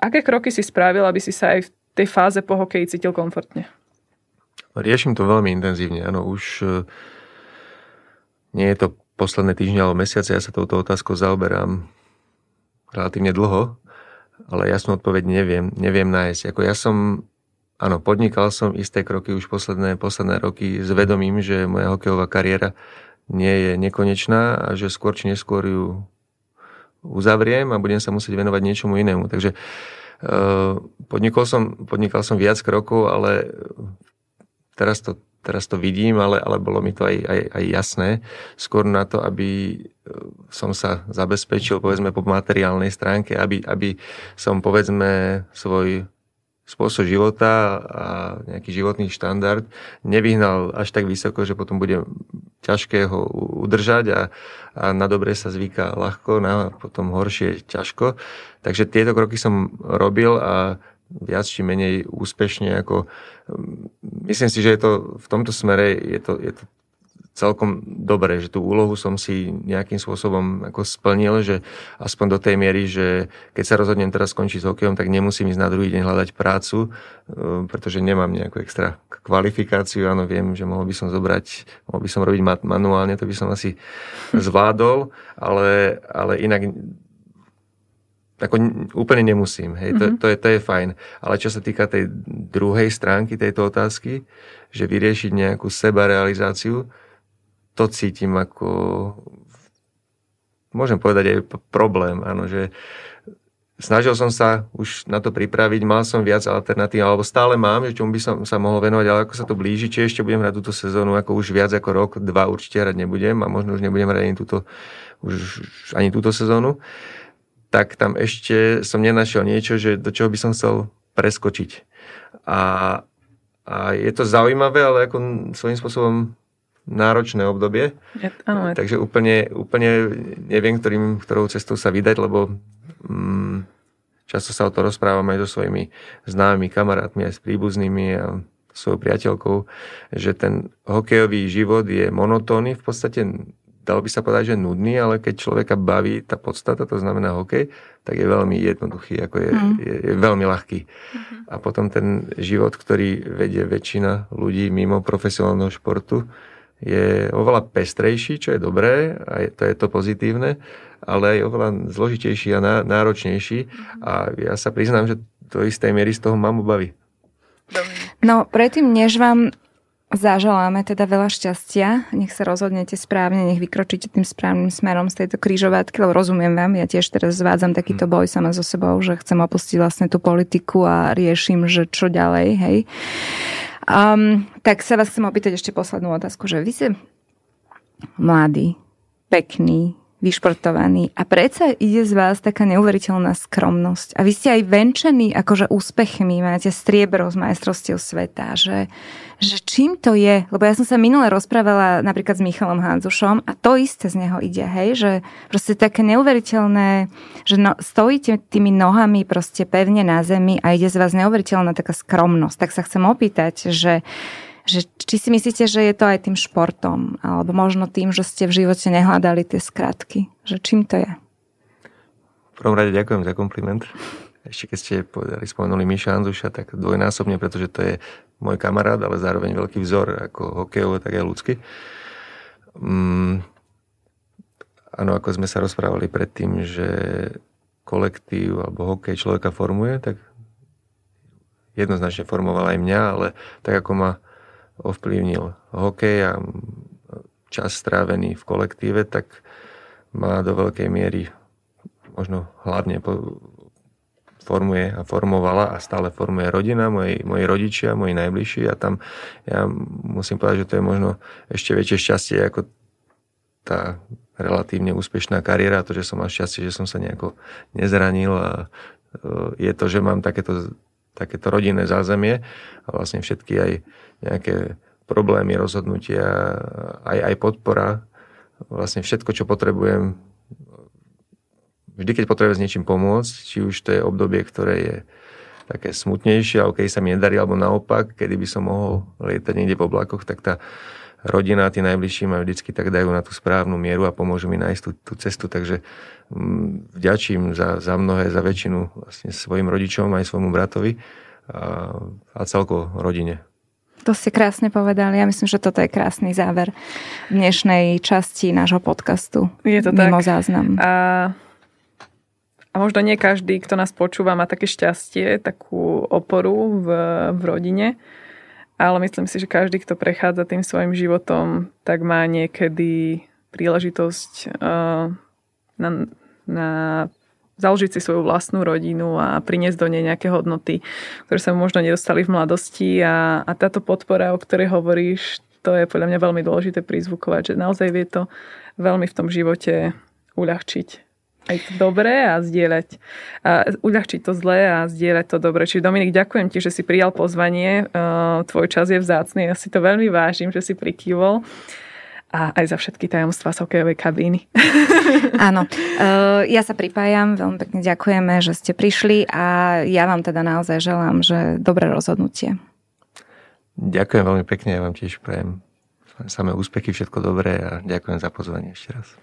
Aké kroky si spravil, aby si sa aj v tej fáze po hokeji cítil komfortne? Riešim to veľmi intenzívne. Áno, už e, nie je to posledné týždne alebo mesiace, ja sa touto otázkou zaoberám relatívne dlho, ale jasnú odpoveď neviem, neviem nájsť. Ako ja som Áno, podnikal som isté kroky už posledné, posledné roky s vedomím, že moja hokejová kariéra nie je nekonečná a že skôr či neskôr ju uzavriem a budem sa musieť venovať niečomu inému. Takže uh, podnikol som, podnikal som viac krokov, ale teraz to, teraz to vidím, ale, ale bolo mi to aj, aj, aj jasné. Skôr na to, aby som sa zabezpečil povedzme po materiálnej stránke, aby, aby som povedzme svoj spôsob života a nejaký životný štandard nevyhnal až tak vysoko, že potom bude ťažké ho udržať a, a na dobre sa zvyká ľahko, na potom horšie ťažko. Takže tieto kroky som robil a viac či menej úspešne ako myslím si, že je to v tomto smere je to, je to celkom dobre, že tú úlohu som si nejakým spôsobom ako splnil, že aspoň do tej miery, že keď sa rozhodnem teraz skončiť s hokejom, tak nemusím ísť na druhý deň hľadať prácu, e, pretože nemám nejakú extra kvalifikáciu. Áno, viem, že mohol by som zobrať, mohol by som robiť manuálne, to by som asi zvládol, ale, ale inak ako úplne nemusím, hej, mm-hmm. to, to, je, to je fajn. Ale čo sa týka tej druhej stránky tejto otázky, že vyriešiť nejakú sebarealizáciu, to cítim ako, môžem povedať aj problém, áno, že snažil som sa už na to pripraviť, mal som viac alternatív, alebo stále mám, že čomu by som sa mohol venovať, ale ako sa to blíži, či ešte budem hrať túto sezónu, ako už viac ako rok, dva určite hrať nebudem a možno už nebudem hrať ani túto, už, ani túto sezónu, tak tam ešte som nenašiel niečo, že do čoho by som chcel preskočiť. A, a je to zaujímavé, ale ako svojím spôsobom náročné obdobie. Ja, áno, Takže úplne, úplne neviem, ktorým, ktorou cestou sa vydať, lebo mm, často sa o to rozprávam aj so svojimi známymi kamarátmi, aj s príbuznými a svojou priateľkou, že ten hokejový život je monotónny, v podstate dalo by sa povedať, že nudný, ale keď človeka baví tá podstata, to znamená hokej, tak je veľmi jednoduchý, ako je, mm. je, je veľmi ľahký. Mm-hmm. A potom ten život, ktorý vedie väčšina ľudí mimo profesionálneho športu, je oveľa pestrejší, čo je dobré, a to je to pozitívne, ale aj oveľa zložitejší a náročnejší. A ja sa priznám, že do istej miery z toho mám obavy. No, predtým, než vám zaželáme teda veľa šťastia, nech sa rozhodnete správne, nech vykročíte tým správnym smerom z tejto krížovatky, lebo rozumiem vám, ja tiež teraz zvádzam takýto hm. boj sama so sebou, že chcem opustiť vlastne tú politiku a riešim, že čo ďalej, hej. Um, tak sa vás chcem opýtať ešte poslednú otázku, že vy ste mladý, pekný, vyšportovaný a predsa ide z vás taká neuveriteľná skromnosť. A vy ste aj venčení akože úspechmi, máte striebro z majstrovstiev sveta, že, že čím to je? Lebo ja som sa minule rozprávala napríklad s Michalom Hanzušom a to isté z neho ide, hej, že proste také neuveriteľné, že no, stojíte tými nohami proste pevne na zemi a ide z vás neuveriteľná taká skromnosť. Tak sa chcem opýtať, že že či si myslíte, že je to aj tým športom, alebo možno tým, že ste v živote nehľadali tie skratky, že čím to je? V prvom rade ďakujem za kompliment. Ešte keď ste povedali, spomenuli Miša Anzuša, tak dvojnásobne, pretože to je môj kamarát, ale zároveň veľký vzor, ako hokejovo, tak aj ľudský. Mm, áno, ako sme sa rozprávali predtým, že kolektív alebo hokej človeka formuje, tak jednoznačne formoval aj mňa, ale tak ako ma ovplyvnil hokej a čas strávený v kolektíve, tak má do veľkej miery možno hlavne po, formuje a formovala a stále formuje rodina, moji, moji rodičia, moji najbližší a tam ja musím povedať, že to je možno ešte väčšie šťastie ako tá relatívne úspešná kariéra, to, že som mal šťastie, že som sa nejako nezranil a e, je to, že mám takéto, takéto rodinné zázemie a vlastne všetky aj nejaké problémy, rozhodnutia, aj, aj podpora, vlastne všetko, čo potrebujem, vždy, keď potrebujem s niečím pomôcť, či už to je obdobie, ktoré je také smutnejšie, alebo keď sa mi nedarí, alebo naopak, kedy by som mohol lietať niekde po oblakoch, tak tá rodina, tí najbližší ma vždycky tak dajú na tú správnu mieru a pomôžu mi nájsť tú, tú cestu, takže mm, vďačím za, za mnohé, za väčšinu vlastne svojim rodičom, aj svojmu bratovi a, a celkovo rodine. To ste krásne povedali. Ja myslím, že toto je krásny záver dnešnej časti nášho podcastu. Je to mimo tak. záznam. A, a možno nie každý, kto nás počúva, má také šťastie, takú oporu v, v rodine. Ale myslím si, že každý, kto prechádza tým svojim životom, tak má niekedy príležitosť uh, na, na založiť si svoju vlastnú rodinu a priniesť do nej nejaké hodnoty, ktoré sa možno nedostali v mladosti. A, a táto podpora, o ktorej hovoríš, to je podľa mňa veľmi dôležité prizvukovať, že naozaj vie to veľmi v tom živote uľahčiť aj to dobré a zdieľať. A uľahčiť to zlé a zdieľať to dobré. Čiže Dominik, ďakujem ti, že si prijal pozvanie. Tvoj čas je vzácný. Ja si to veľmi vážim, že si prikývol a aj za všetky tajomstvá z hokejovej kabíny. [LAUGHS] Áno, e, ja sa pripájam, veľmi pekne ďakujeme, že ste prišli a ja vám teda naozaj želám, že dobré rozhodnutie. Ďakujem veľmi pekne, ja vám tiež prajem samé úspechy, všetko dobré a ďakujem za pozvanie ešte raz.